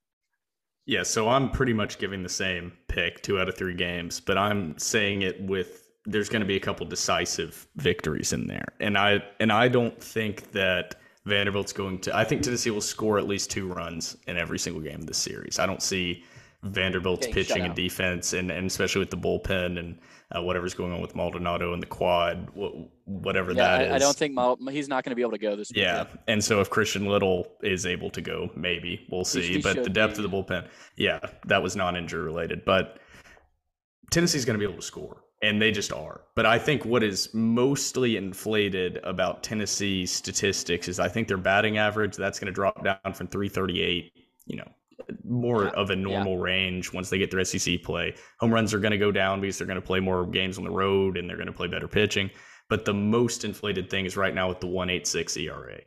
Yeah, so I'm pretty much giving the same pick, two out of three games, but I'm saying it with there's going to be a couple decisive victories in there, and I and I don't think that Vanderbilt's going to. I think Tennessee will score at least two runs in every single game of this series. I don't see Vanderbilt's Getting pitching and defense, and, and especially with the bullpen and uh, whatever's going on with Maldonado and the quad, whatever Yeah, that is. I, I don't think Mal- he's not going to be able to go this week. Yeah, and so if Christian Little is able to go, maybe we'll see. he but the depth be. of the bullpen, yeah, that was non-injury related. But Tennessee's going to be able to score, and they just are. But I think what is mostly inflated about Tennessee's statistics is I think their batting average that's going to drop down from 338, you know, more Yeah, of a normal range once they get their SEC play. Home runs are going to go down because they're going to play more games on the road and they're going to play better pitching. But the most inflated thing is right now with the 186 ERA.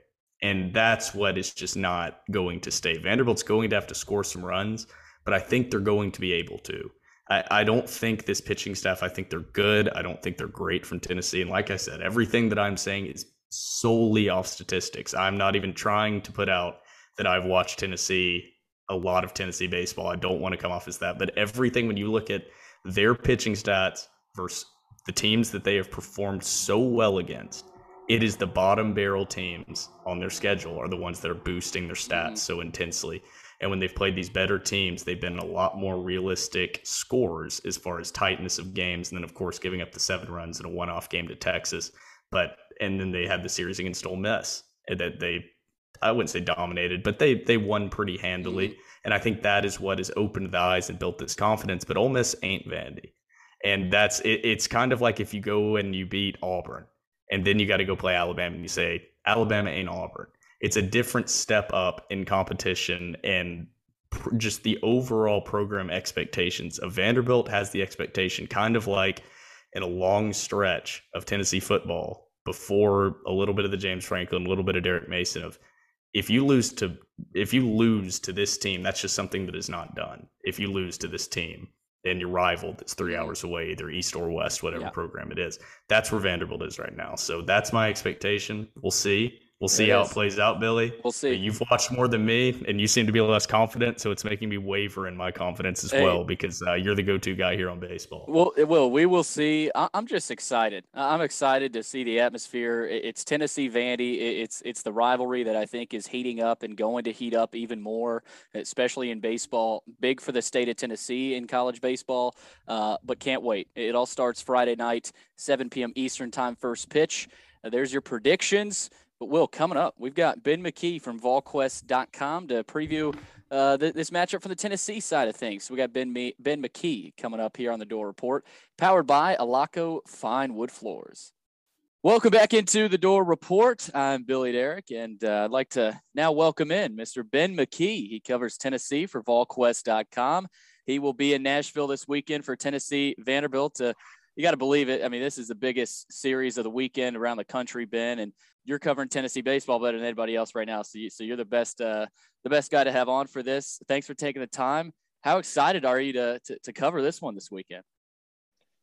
And that's what is just not going to stay. Vanderbilt's going to have to score some runs, but I think they're going to be able to. I, I don't think this pitching staff, I think they're good. I don't think they're great from Tennessee. And like I said, everything that I'm saying is solely off statistics. I'm not even trying to put out that I've watched Tennessee, a lot of Tennessee baseball. I don't want to come off as that. But everything, when you look at their pitching stats versus the teams that they have performed so well against, it is the bottom barrel teams on their schedule are the ones that are boosting their stats Mhm. so intensely. And when they've played these better teams, they've been a lot more realistic scores as far as tightness of games. And then, of course, giving up the seven runs in a one off game to Texas. But, and then they had the series against Ole Miss that they, I wouldn't say dominated, but they, they won pretty handily. Mm-hmm. And I think that is what has opened the eyes and built this confidence. But Ole Miss ain't Vandy. And that's, it, it's kind of like if you go and you beat Auburn and then you got to go play Alabama and you say, Alabama ain't Auburn it's a different step up in competition and pr- just the overall program expectations of Vanderbilt has the expectation kind of like in a long stretch of Tennessee football before a little bit of the James Franklin, a little bit of Derek Mason of if you lose to if you lose to this team, that's just something that is not done. If you lose to this team and your rival that's three hours away, either east or west, whatever Yeah. program it is, that's where Vanderbilt is right now. So that's my expectation. We'll see. We'll see It how is. it plays out, Billy. We'll see. You've watched more than me, and you seem to be less confident, so it's making me waver in my confidence as Hey. well because uh, you're the go-to guy here on baseball. Well, it will. We will see. I- I'm just excited. I'm excited to see the atmosphere. It's Tennessee Vandy. It's it's the rivalry that I think is heating up and going to heat up even more, especially in baseball. Big for the state of Tennessee in college baseball, uh, but can't wait. It all starts Friday night, 7 p.m. Eastern time, first pitch. Uh, there's your predictions. But Will, coming up, we've got Ben McKee from VolQuest.com to preview uh, th- this matchup from the Tennessee side of things. So we got Ben Me- Ben McKee coming up here on the Dore Report, powered by Alaco Fine Wood Floors. Welcome back into the Dore Report. I'm Billy Derrick, and uh, I'd like to now welcome in Mr. Ben McKee. He covers Tennessee for VolQuest.com. He will be in Nashville this weekend for Tennessee Vanderbilt. Uh, you got to believe it. I mean, this is the biggest series of the weekend around the country, Ben, and you're covering Tennessee baseball better than anybody else right now. So, you, so you're the best, uh, the best guy to have on for this. Thanks for taking the time. How excited are you to to, to cover this one this weekend?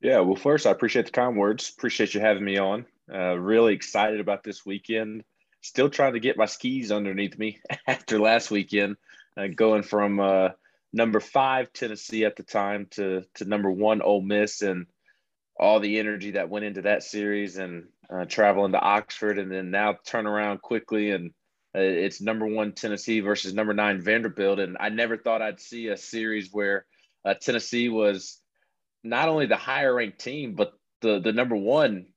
Yeah, well, first, I appreciate the kind words. Appreciate you having me on. Uh, really excited about this weekend. Still trying to get my skis underneath me after last weekend, uh, going from uh, number five Tennessee at the time to to number one Ole Miss, and all the energy that went into that series, and uh, traveling to Oxford, and then now turn around quickly and. Uh, it's number one Tennessee versus number nine Vanderbilt, and I never thought I'd see a series where uh, Tennessee was not only the higher ranked team, but the the number one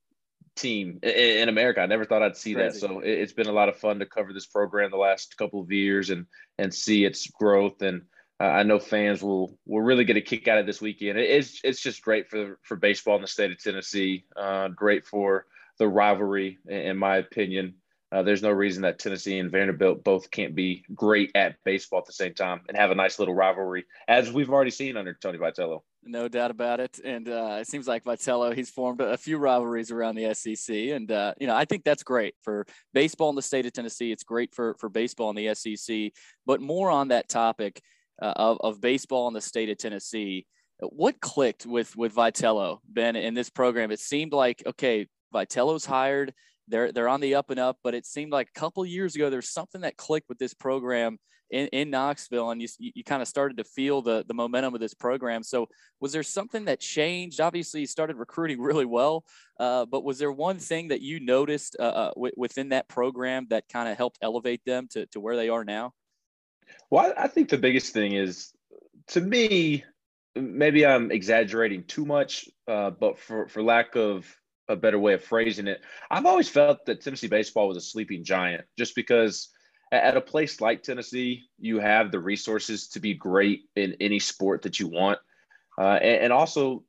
team in, in America. I never thought I'd see that. So it, it's been a lot of fun to cover this program the last couple of years and and see its growth. And uh, I know fans will will really get a kick out of this weekend. It- it's it's just great for for baseball in the state of Tennessee. Uh, great for the rivalry, in, my opinion. Uh, there's no reason that Tennessee and Vanderbilt both can't be great at baseball at the same time and have a nice little rivalry, as we've already seen under Tony Vitello. No doubt about it. And uh, it seems like Vitello, he's formed a few rivalries around the SEC. And, uh, you know, I think that's great for baseball in the state of Tennessee. It's great for, for baseball in the SEC. But more on that topic uh, of, of baseball in the state of Tennessee, what clicked with, with Vitello, Ben, in this program? It seemed like, okay, Vitello's hired. They're, they're on the up and up, but it seemed like a couple years ago, there's something that clicked with this program in, in Knoxville, and you, you kind of started to feel the, the momentum of this program. So, was there something that changed? Obviously, you started recruiting really well, uh, but was there one thing that you noticed uh, uh, w- within that program that kind of helped elevate them to, to where they are now? Well, I I think the biggest thing is to me, maybe I'm exaggerating too much, uh, but for, for lack of a better way of phrasing it, I've always felt that Tennessee baseball was a sleeping giant just because at a place like Tennessee, you have the resources to be great in any sport that you want. Uh, and, and, also,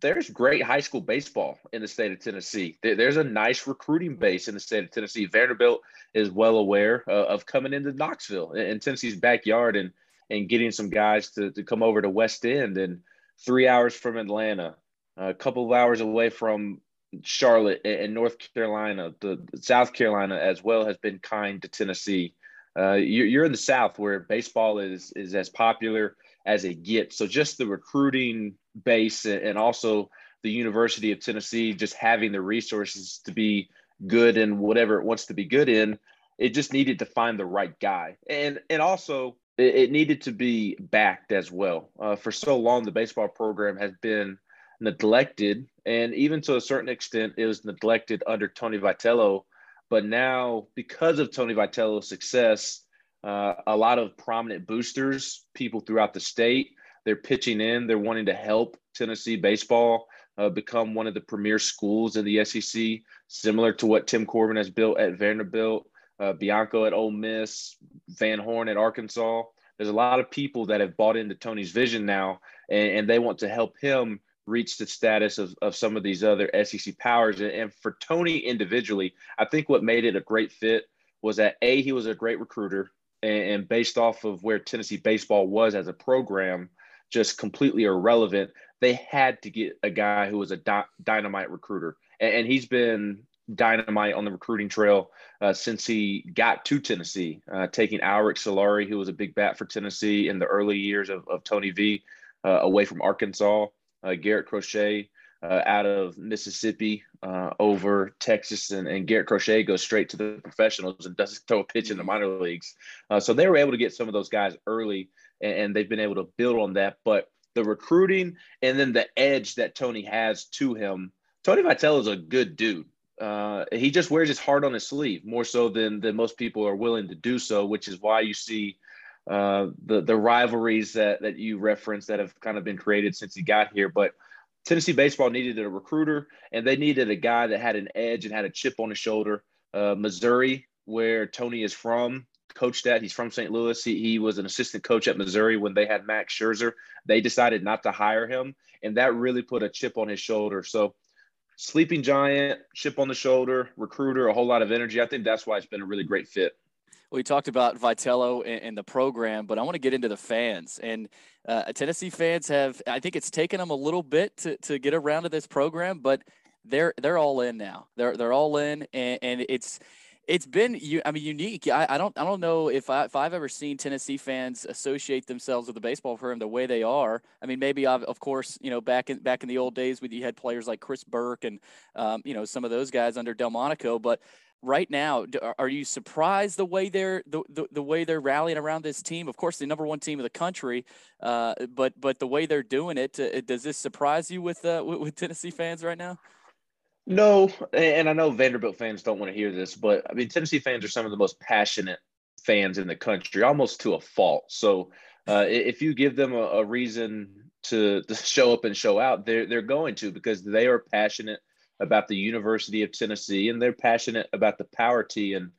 there's great high school baseball in the state of Tennessee. There's a nice recruiting base in the state of Tennessee. Vanderbilt is well aware uh, of coming into Knoxville in Tennessee's backyard and and getting some guys to, to come over to West End and three hours from Atlanta, a couple of hours away from Charlotte and North Carolina, the South Carolina as well has been kind to Tennessee. Uh, you're, in the South where baseball is is as popular as it gets. So just the recruiting base and also the University of Tennessee just having the resources to be good in whatever it wants to be good in, it just needed to find the right guy. And and also it, it needed to be backed as well. Uh, for so long, the baseball program has been neglected, and even to a certain extent, it was neglected under Tony Vitello. But now, because of Tony Vitello's success, uh, a lot of prominent boosters, people throughout the state, they're pitching in. They're wanting to help Tennessee baseball uh, become one of the premier schools in the SEC, similar to what Tim Corbin has built at Vanderbilt uh, Bianco at Ole Miss, Van Horn at Arkansas. There's a lot of people that have bought into Tony's vision now, and, and they want to help him reach the status of, of some of these other SEC powers. And for Tony individually, I think what made it a great fit was that A, he was a great recruiter, and, and based off of where Tennessee baseball was as a program, just completely irrelevant. They had to get a guy who was a dynamite recruiter. And, and he's been dynamite on the recruiting trail uh, since he got to Tennessee, uh, taking Alerick Soularie, who was a big bat for Tennessee in the early years of, of Tony V, uh, away from Arkansas, uh, Garrett Crochet uh, out of Mississippi uh, over Texas, and, and, Garrett Crochet goes straight to the professionals and doesn't throw a pitch in the minor leagues. so they were able to get some of those guys early, and, and they've been able to build on that. But the recruiting and then the edge that Tony has to him. Tony Vitello is a good dude uh, he just wears his heart on his sleeve more so than than most people are willing to do so, which is why you see uh, the the rivalries that that you referenced that have kind of been created since he got here. But Tennessee baseball needed a recruiter, and they needed a guy that had an edge and had a chip on his shoulder. Uh, Missouri, where Tony is from, coached at. He's from St. Louis. He, he was an assistant coach at Missouri when they had Max Scherzer. They decided not to hire him, and that really put a chip on his shoulder. So sleeping giant, chip on the shoulder, recruiter, a whole lot of energy. I think that's why it's been a really great fit. We talked about Vitello and, the program, but I want to get into the fans. And uh, Tennessee fans have, I think it's taken them a little bit to, to get around to this program, but they're they're all in now. They're they're all in, and, and it's it's been I mean unique. I, I don't I don't know if I if I've ever seen Tennessee fans associate themselves with the baseball program the way they are. I mean maybe I've, of course you know back in back in the old days when you had players like Chris Burke and um, you know some of those guys under Delmonico, but right now are you surprised the way they're the, the, the, way they're rallying around this team of course the number one team of the country uh, but but the way they're doing it uh, does this surprise you with, uh, with, with tennessee fans right now no, and I know Vanderbilt fans don't want to hear this, but I mean Tennessee fans are some of the most passionate fans in the country, almost to a fault. So uh, if you give them a, a reason to, to show up and show out, they're they're going to because they are passionate about the University of Tennessee and they're passionate about the Power T and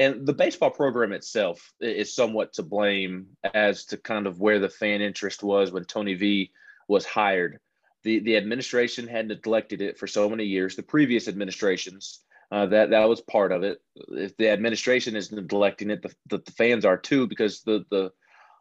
and the baseball program itself is somewhat to blame as to kind of where the fan interest was when Tony V was hired the the administration had neglected it for so many years. The previous administrations uh, that that was part of it. If the administration is neglecting it, the, the, the fans are too because the the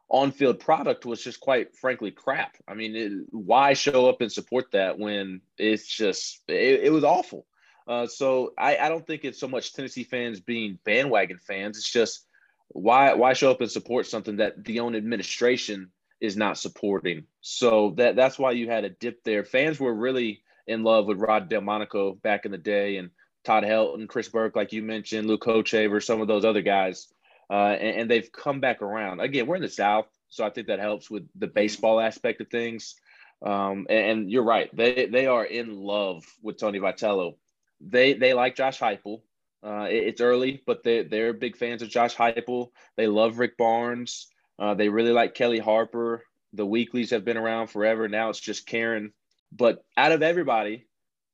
on field product was just quite frankly crap. I mean, it, why show up and support that when it's just it, it was awful. Uh, so I, I don't think it's so much Tennessee fans being bandwagon fans. It's just why why show up and support something that the own administration is not supporting. So that that's why you had a dip there. Fans were really in love with Rod Delmonico back in the day, and Todd Helton, Chris Burke, like you mentioned, Luke Hochevar, some of those other guys, uh, and, and, they've come back around. Again, we're in the South, so I think that helps with the baseball aspect of things. Um, and, and, you're right; they they are in love with Tony Vitello. They they like Josh Heupel. Uh, it, it's early, but they they're big fans of Josh Heupel. They love Rick Barnes. Uh, they really like Kellie Harper. The Weeklys have been around forever. Now it's just Karen. But out of everybody,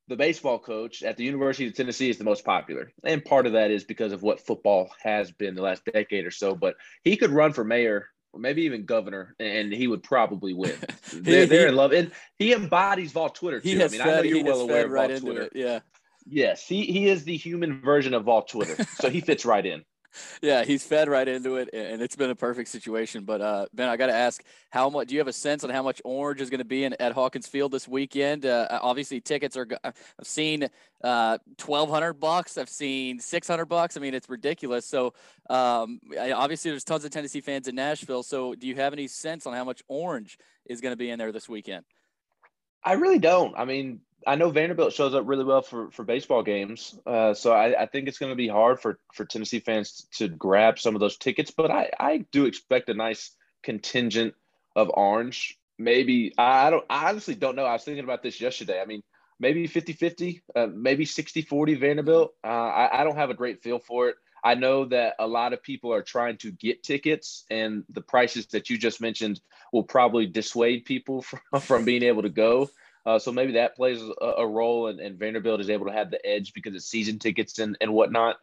the baseball coach at the University of Tennessee is the most popular. And part of that is because of what football has been the last decade or so. But he could run for mayor or maybe even governor, and he would probably win. they're, they're in love. And he embodies Vol Twitter too. I mean, fed, I know you're well aware of right Vol Twitter. It, yeah. Yes, he, he is the human version of Vol Twitter. so he fits right in yeah, he's fed right into it, and it's been a perfect situation. But uh, Ben, I got to ask, how much? Do you have a sense on how much orange is going to be in at Hawkins Field this weekend? Uh, obviously, tickets are. I've seen uh, twelve hundred bucks. I've seen six hundred bucks. I mean, it's ridiculous. So um, obviously, there's tons of Tennessee fans in Nashville. So, do you have any sense on how much orange is going to be in there this weekend? I really don't. I mean, I know Vanderbilt shows up really well for, for baseball games, uh, so I, I, think it's going to be hard for, for Tennessee fans to grab some of those tickets. But I, I do expect a nice contingent of orange. Maybe I don't. I honestly don't know. I was thinking about this yesterday. I mean, maybe 50-50, uh, maybe 60-40 Vanderbilt. Uh, I, I don't have a great feel for it. I know that a lot of people are trying to get tickets, and the prices that you just mentioned will probably dissuade people from, from being able to go. Uh, so maybe that plays a, a role, and, and, Vanderbilt is able to have the edge because of season tickets and, and whatnot.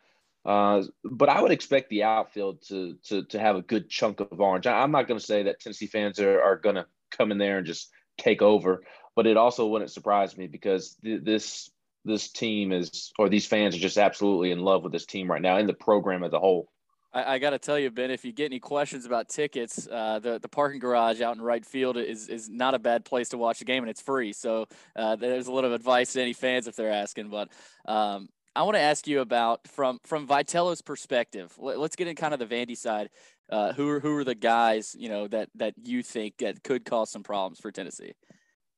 Uh, but I would expect the outfield to to to have a good chunk of orange. I, am not going to say that Tennessee fans are, are going to come in there and just take over, but it also wouldn't surprise me because th- this this team is or these fans are just absolutely in love with this team right now and the program as a whole. I, I got to tell you, Ben, if you get any questions about tickets, uh, the the parking garage out in right field is is not a bad place to watch the game, and it's free. So uh, there's a little advice to any fans if they're asking. But um, I want to ask you about from from Vitello's perspective. Let, us get in kind of the Vandy side. Uh, who are who are the guys you know that that you think that could cause some problems for Tennessee?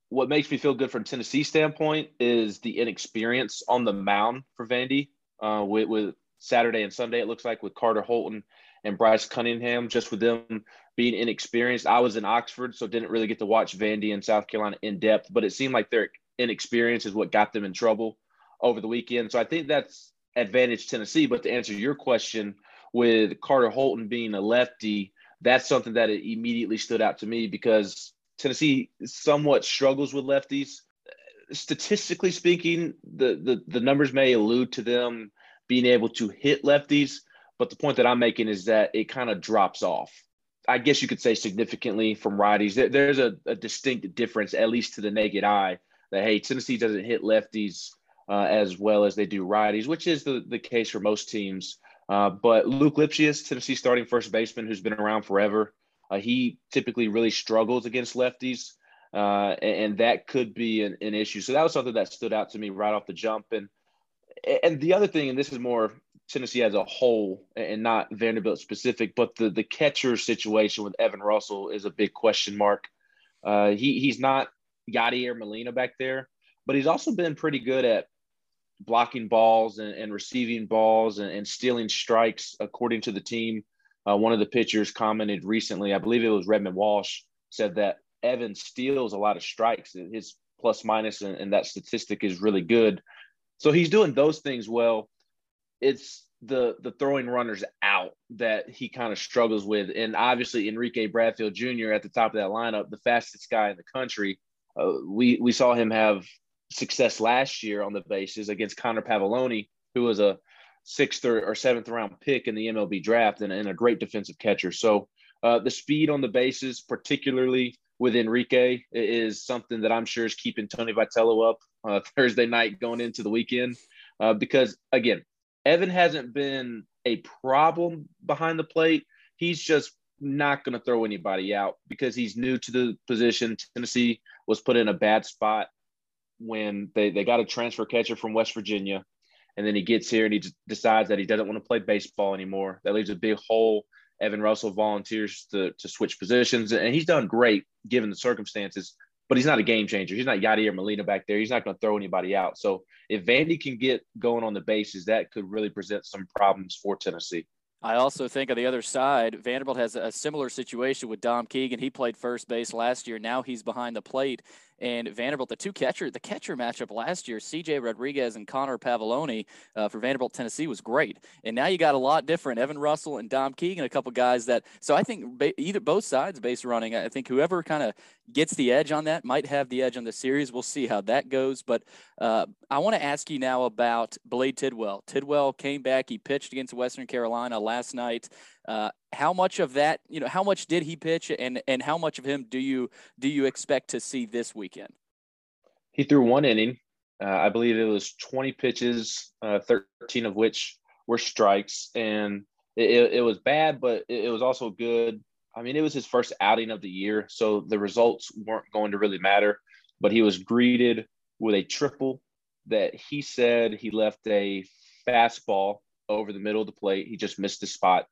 What makes me feel good from Tennessee standpoint is the inexperience on the mound for Vandy. Uh, with, with Saturday and Sunday, it looks like, with Carter Holton and Bryce Cunningham, just with them being inexperienced. I was in Oxford, so didn't really get to watch Vandy and South Carolina in depth, but it seemed like their inexperience is what got them in trouble over the weekend. So I think that's advantage Tennessee. But to answer your question, with Carter Holton being a lefty, that's something that immediately stood out to me because Tennessee somewhat struggles with lefties. Statistically speaking, the, the, the numbers may allude to them being able to hit lefties. But the point that I'm making is that it kind of drops off. I guess you could say significantly from righties. There's a, a, distinct difference, at least to the naked eye, that hey, Tennessee doesn't hit lefties uh, as well as they do righties, which is the, the case for most teams. Uh, but Luke Lipcius, Tennessee starting first baseman, who's been around forever, uh, he typically really struggles against lefties, uh, and, and, that could be an, an issue. So that was something that stood out to me right off the jump. And and the other thing, and this is more Tennessee as a whole and not Vanderbilt specific, but the the catcher situation with Evan Russell is a big question mark. Uh, he he's not Yadier Molina back there, but he's also been pretty good at blocking balls and, and receiving balls and, and, stealing strikes, according to the team. Uh, one of the pitchers commented recently, I believe it was Redmond Walsh, said that Evan steals a lot of strikes. His plus minus and, and that statistic is really good. So he's doing those things well. It's the the throwing runners out that he kind of struggles with, and obviously Enrique Bradfield Jr. at the top of that lineup, the fastest guy in the country. Uh, we we saw him have success last year on the bases against Connor Pavolony, who was a sixth or, or seventh round pick in the MLB draft and, and a great defensive catcher. So uh, the speed on the bases, particularly with Enrique, is something that I'm sure is keeping Tony Vitello up uh, Thursday night going into the weekend. Uh, because again, Evan hasn't been a problem behind the plate. He's just not going to throw anybody out because he's new to the position. Tennessee was put in a bad spot when they, they got a transfer catcher from West Virginia. And then he gets here and he decides that he doesn't want to play baseball anymore. That leaves a big hole. Evan Russell volunteers to, to switch positions, and he's done great given the circumstances but he's not a game changer. He's not Yadier Molina back there. He's not going to throw anybody out. So if Vandy can get going on the bases, that could really present some problems for Tennessee. I also think on the other side, Vanderbilt has a similar situation with Dom Keegan. He played first base last year. Now he's behind the plate. And Vanderbilt. The two catcher, the catcher matchup last year, C.J. Rodriguez and Connor Pavolony uh, for Vanderbilt, Tennessee was great. And now you got a lot different. Evan Russell and Dom Keegan, a couple guys that. So I think either both sides base running. I think whoever kind of gets the edge on that might have the edge on the series. We'll see how that goes. But uh, I want to ask you now about Blade Tidwell. Tidwell came back. He pitched against Western Carolina last night. Uh, how much of that, you know, how much did he pitch, and and how much of him do you do you expect to see this weekend? He threw one inning. Uh, I believe it was 20 pitches, uh, 13 of which were strikes, and it, it was bad, but it was also good. I mean, it was his first outing of the year, so the results weren't going to really matter. But he was greeted with a triple that he said he left a fastball over the middle of the plate. He just missed the spot.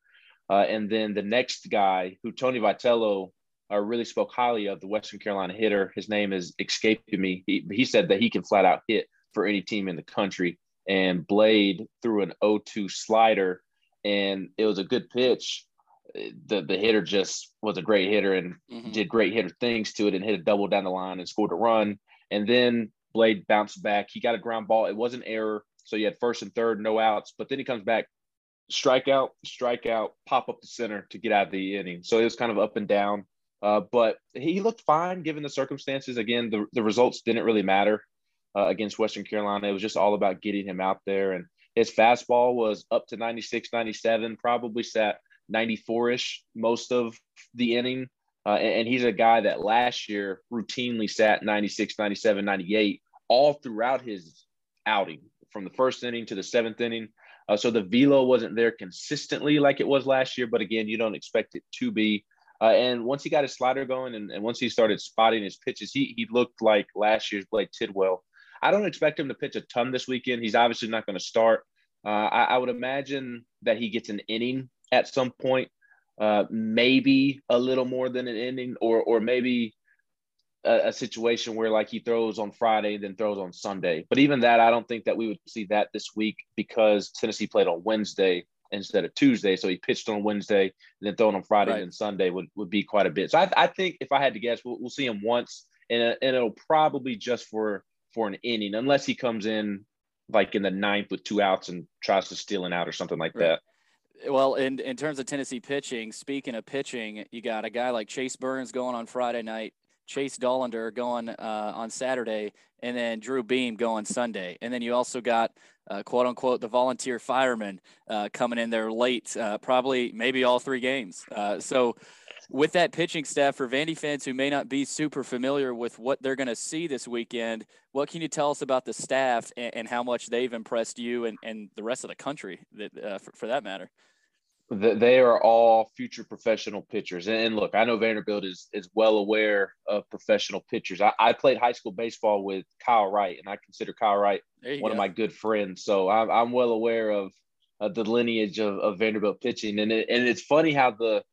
Uh, and then the next guy, who Tony Vitello uh, really spoke highly of, the Western Carolina hitter, his name is escaping me. He, he said that he can flat out hit for any team in the country. And Blade threw an 0 2 slider, and it was a good pitch. The, the hitter just was a great hitter and mm-hmm. did great hitter things to it and hit a double down the line and scored a run. And then Blade bounced back. He got a ground ball. It was an error. So you had first and third, no outs. But then he comes back, strikeout, strikeout, pop up the center to get out of the inning. So it was kind of up and down. Uh, but he looked fine given the circumstances. Again, the, the results didn't really matter uh, against Western Carolina. It was just all about getting him out there. And his fastball was up to 96, 97, probably sat 94 ish most of the inning. Uh, and, and he's a guy that last year routinely sat 96, 97, 98 all throughout his outing from the first inning to the seventh inning. Uh, so the velo wasn't there consistently like it was last year, but again, you don't expect it to be. Uh, and once he got his slider going and, and, once he started spotting his pitches, he, he looked like last year's Blade Tidwell. I don't expect him to pitch a ton this weekend. He's obviously not going to start. Uh, I, I, would imagine that he gets an inning at some point, uh, maybe a little more than an inning, or or maybe a, a, situation where like he throws on Friday then throws on Sunday. But even that, I don't think that we would see that this week because Tennessee played on Wednesday instead of Tuesday. So he pitched on Wednesday and then throwing on Friday right. and Sunday would, would be quite a bit. So I, I think if I had to guess, we'll, we'll see him once and, uh, and it'll probably just for for an inning, unless he comes in like in the ninth with two outs and tries to steal an out or something like right. that. Well, in in terms of Tennessee pitching, speaking of pitching, you got a guy like Chase Burns going on Friday night. Chase Dollander going uh, on Saturday, and then Drew Beam going Sunday. And then you also got uh, quote unquote the volunteer firemen uh, coming in there late, uh, probably maybe all three games. Uh, so with that pitching staff for Vandy fans who may not be super familiar with what they're going to see this weekend, what can you tell us about the staff and, and how much they've impressed you and, and the rest of the country that, uh, for, for that matter? They are all future professional pitchers. And look, I know Vanderbilt is is well aware of professional pitchers. I, I played high school baseball with Kyle Wright, and I consider Kyle Wright one go. of my good friends. So I'm, I'm well aware of, of the lineage of, of Vanderbilt pitching. And it, and it's funny how the,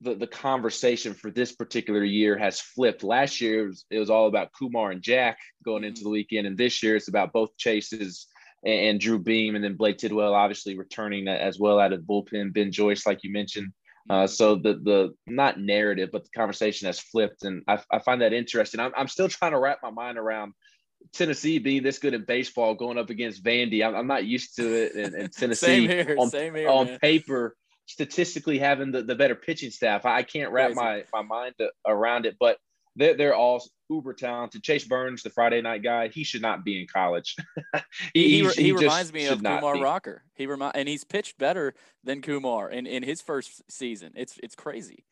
the the conversation for this particular year has flipped. Last year it was, it was all about Kumar and Jack going into mm-hmm. the weekend, and this year it's about both chases and, and Drew Beam, and then Blade Tidwell obviously returning as well out of the bullpen. Ben Joyce, like you mentioned. Uh, so the the not narrative, but the conversation has flipped, and I, I find that interesting. I'm, I'm still trying to wrap my mind around Tennessee being this good in baseball, going up against Vandy. I'm, I'm not used to it, and, and Tennessee here, on, here, on paper statistically having the, the better pitching staff. I, I can't wrap my my mind around it, but they're, they're all uber talented. Chase Burns, the Friday night guy, he should not be in college. he, he, he, he reminds me of Kumar be. Rocker. He remind and he's pitched better than Kumar in, in his first season. It's it's crazy.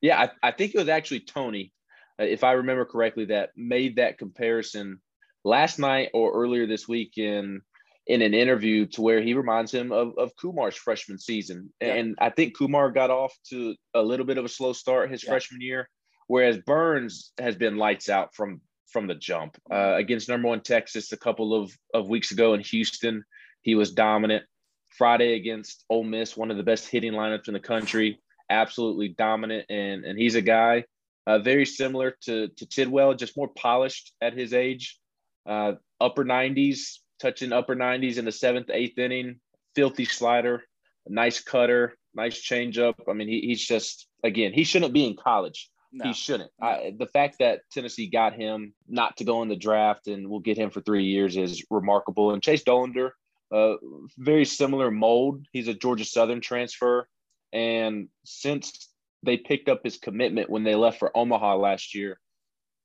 Yeah, I, I think it was actually Tony, uh, if I remember correctly, that made that comparison last night or earlier this week in in an interview to where he reminds him of, of Kumar's freshman season. Yeah. And I think Kumar got off to a little bit of a slow start his yeah. freshman year. Whereas Burns has been lights out from from the jump uh, against number one Texas a couple of, of weeks ago in Houston. He was dominant. Friday against Ole Miss, one of the best hitting lineups in the country, absolutely dominant. And and he's a guy uh, very similar to to Tidwell, just more polished at his age. Uh, upper 90s, touching upper 90s in the seventh, eighth inning. Filthy slider, nice cutter, nice changeup. I mean, he, he's just again, he shouldn't be in college No. He shouldn't. I, the fact that Tennessee got him not to go in the draft and we'll get him for three years is remarkable. And Chase Dollander, uh, very similar mold. He's a Georgia Southern transfer. And since they picked up his commitment when they left for Omaha last year,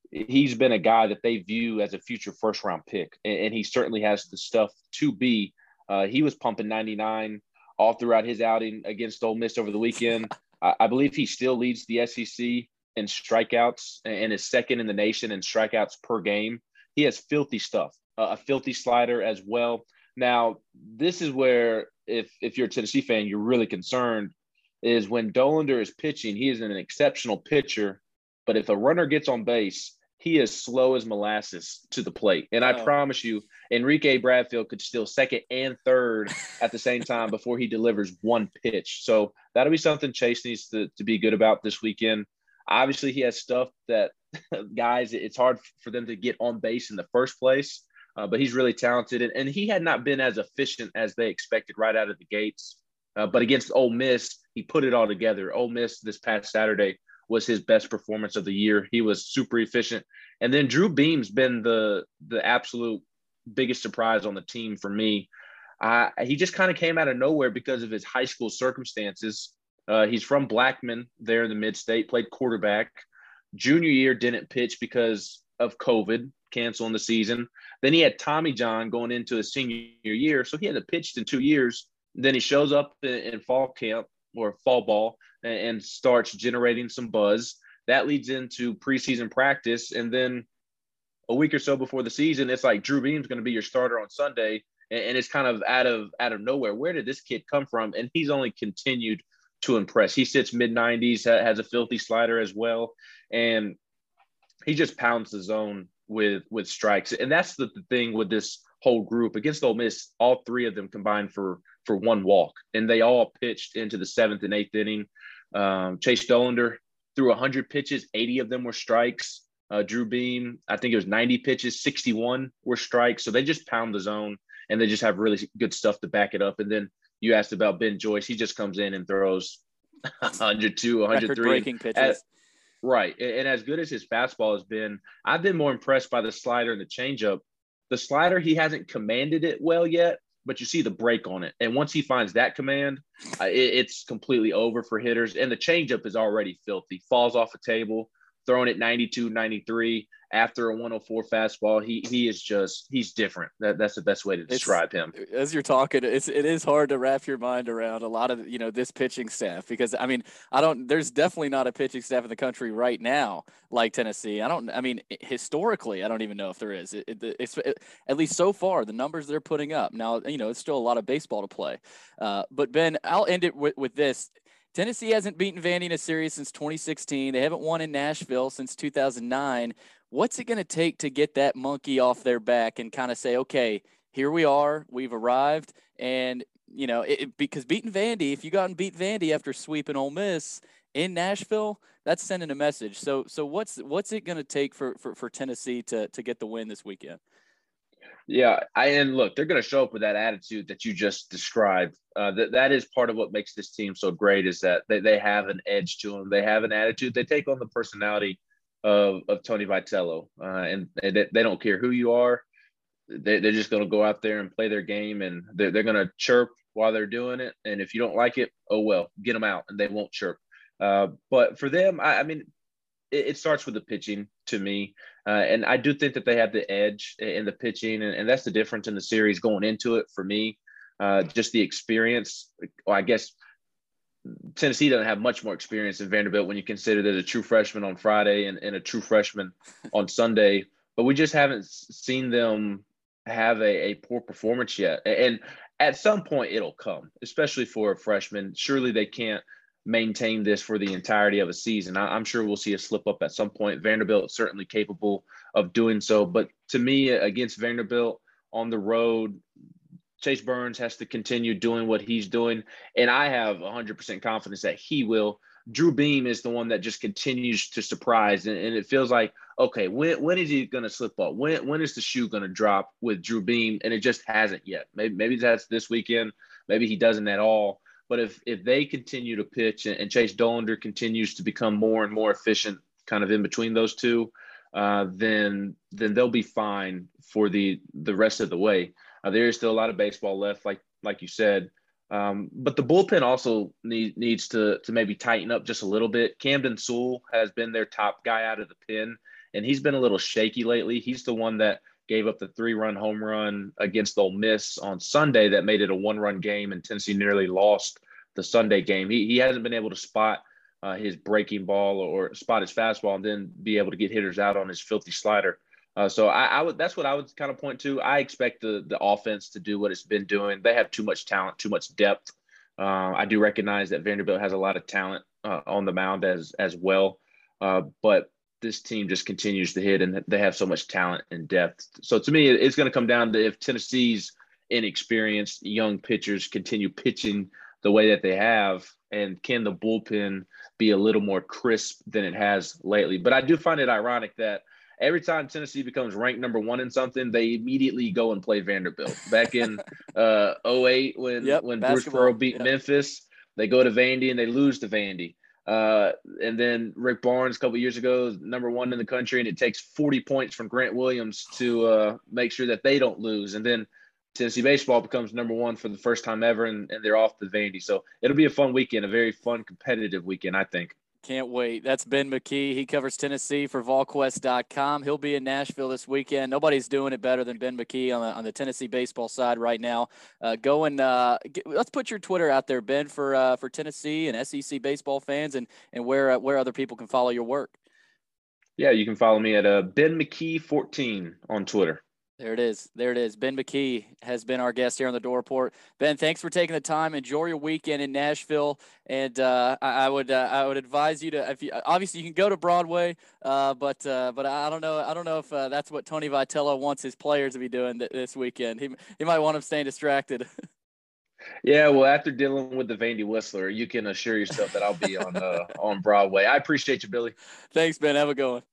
he's been a guy that they view as a future first round pick. And, and he certainly has the stuff to be. Uh, he was pumping 99 all throughout his outing against Ole Miss over the weekend. I, I believe he still leads the SEC in strikeouts and is second in the nation in strikeouts per game. He has filthy stuff, uh, a filthy slider as well. Now, this is where, if if you're a Tennessee fan, you're really concerned. Is when Dollander is pitching, he is an exceptional pitcher, but if a runner gets on base, he is slow as molasses to the plate. And I oh. promise you, Enrique Bradfield could steal second and third at the same time before he delivers one pitch. So that'll be something Chase needs to, to be good about this weekend. Obviously, he has stuff that guys, it's hard for them to get on base in the first place uh, but he's really talented. And, and, he had not been as efficient as they expected right out of the gates. Uh, but against Ole Miss, he put it all together. Ole Miss this past Saturday was his best performance of the year. He was super efficient. And then Drew Beam's been the the absolute biggest surprise on the team for me. Uh, he just kind of came out of nowhere because of his high school circumstances. Uh, he's from Blackman there in the mid state, played quarterback. Junior year didn't pitch because of COVID, canceling the season. Then he had Tommy John going into his senior year, so he hadn't pitched in two years. Then he shows up in, in fall camp or fall ball and, and, starts generating some buzz. That leads into preseason practice, and then a week or so before the season, it's like Drew Beam's going to be your starter on Sunday, and, and it's kind of out of out of nowhere. Where did this kid come from? And he's only continued to impress. He sits mid 90s, has a filthy slider as well, and he just pounds the zone with with strikes, and that's the, the thing with this whole group against Ole Miss. All three of them combined for for one walk, and they all pitched into the seventh and eighth inning. Um, Chase Dollander threw 100 pitches, 80 of them were strikes. Uh, Drew Beam, I think it was 90 pitches, 61 were strikes. So they just pound the zone, and they just have really good stuff to back it up. And then you asked about Ben Joyce; he just comes in and throws 102, 103 breaking pitches. Right. And as good as his fastball has been, I've been more impressed by the slider and the changeup. The slider, he hasn't commanded it well yet, but you see the break on it. And once he finds that command, uh, it, it's completely over for hitters. And the changeup is already filthy, falls off a table, throwing it 92, 93 after a 104 fastball. He he is just he's different. That, that's the best way to describe it's, him. As you're talking, it's it is hard to wrap your mind around a lot of you know this pitching staff because I mean I don't there's definitely not a pitching staff in the country right now like Tennessee. I don't I mean historically I don't even know if there is. It, it, it's it, at least so far the numbers they're putting up now you know it's still a lot of baseball to play. Uh, but Ben, I'll end it with, with this. Tennessee hasn't beaten Vandy in a series since 2016. They haven't won in Nashville since 2009. What's it going to take to get that monkey off their back and kind of say, okay, here we are, we've arrived, and you know, it, because beating Vandy, if you got and beat Vandy after sweeping Ole Miss in Nashville, that's sending a message. So, so what's what's it going to take for, for for Tennessee to to get the win this weekend? Yeah, I and look, they're going to show up with that attitude that you just described. Uh, that that is part of what makes this team so great is that they, they have an edge to them. They have an attitude. They take on the personality of, of Tony Vitello, uh, and, and they, they, don't care who you are. They, they're just going to go out there and play their game, and they're, they're going to chirp while they're doing it. And if you don't like it, oh well, get them out, and they won't chirp. Uh, but for them, I, I mean, it, it, starts with the pitching to me. Uh, and I do think that they have the edge in the pitching, and, and that's the difference in the series going into it for me. Uh, just the experience. Well, I guess Tennessee doesn't have much more experience than Vanderbilt when you consider there's a true freshman on Friday and, and a true freshman on Sunday. But we just haven't seen them have a, a poor performance yet. And at some point, it'll come, especially for a freshman. Surely they can't maintain this for the entirety of a season. I, am sure we'll see a slip up at some point. Vanderbilt certainly capable of doing so. But to me, against Vanderbilt on the road, Chase Burns has to continue doing what he's doing. And I have 100% confidence that he will. Drew Beam is the one that just continues to surprise. And, and it feels like, okay, when, when is he going to slip up? When, when is the shoe going to drop with Drew Beam? And it just hasn't yet. Maybe, maybe that's this weekend. Maybe he doesn't at all. But if if they continue to pitch and, Chase Dollander continues to become more and more efficient kind of in between those two, uh, then then they'll be fine for the the rest of the way. Uh, there is still a lot of baseball left, like like you said. Um, but the bullpen also need, needs to to maybe tighten up just a little bit. Camden Sewell has been their top guy out of the pen, and he's been a little shaky lately. He's the one that gave up the three run home run against Ole Miss on Sunday that made it a one run game, and Tennessee nearly lost the Sunday game. He, he hasn't been able to spot uh, his breaking ball or spot his fastball and then be able to get hitters out on his filthy slider. Uh, so I, I, would that's what I would kind of point to. I expect the the offense to do what it's been doing. They have too much talent, too much depth. Uh, I do recognize that Vanderbilt has a lot of talent uh, on the mound as as well, uh, but this team just continues to hit, and they have so much talent and depth. So to me, it's going to come down to if Tennessee's inexperienced young pitchers continue pitching the way that they have, and can the bullpen be a little more crisp than it has lately? But I do find it ironic that every time Tennessee becomes ranked number one in something, they immediately go and play Vanderbilt. Back in uh, 08 when yep, when Bruce Pearl beat yep. Memphis, they go to Vandy and they lose to Vandy. Uh, and then Rick Barnes a couple years ago, number one in the country, and it takes 40 points from Grant Williams to uh, make sure that they don't lose. And then Tennessee baseball becomes number one for the first time ever, and, and they're off the Vandy. So it'll be a fun weekend, a very fun, competitive weekend, I think. Can't wait. That's Ben McKee. He covers Tennessee for VolQuest.com. He'll be in Nashville this weekend. Nobody's doing it better than Ben McKee on the, on the Tennessee baseball side right now. Uh, go and uh, get, let's put your Twitter out there, Ben, for uh, for Tennessee and SEC baseball fans, and and where uh, where other people can follow your work. Yeah, you can follow me at uh, Ben McKee 14 on Twitter. There it is. There it is. Ben McKee has been our guest here on the Dore Report. Ben, thanks for taking the time. Enjoy your weekend in Nashville, and uh, I, I, would uh, I would advise you to if you obviously you can go to Broadway, uh, but uh, but I don't know I don't know if uh, that's what Tony Vitello wants his players to be doing th- this weekend. He he might want them staying distracted. yeah, well, after dealing with the Vandy Whistler, you can assure yourself that I'll be on uh, on Broadway. I appreciate you, Billy. Thanks, Ben. Have a good one.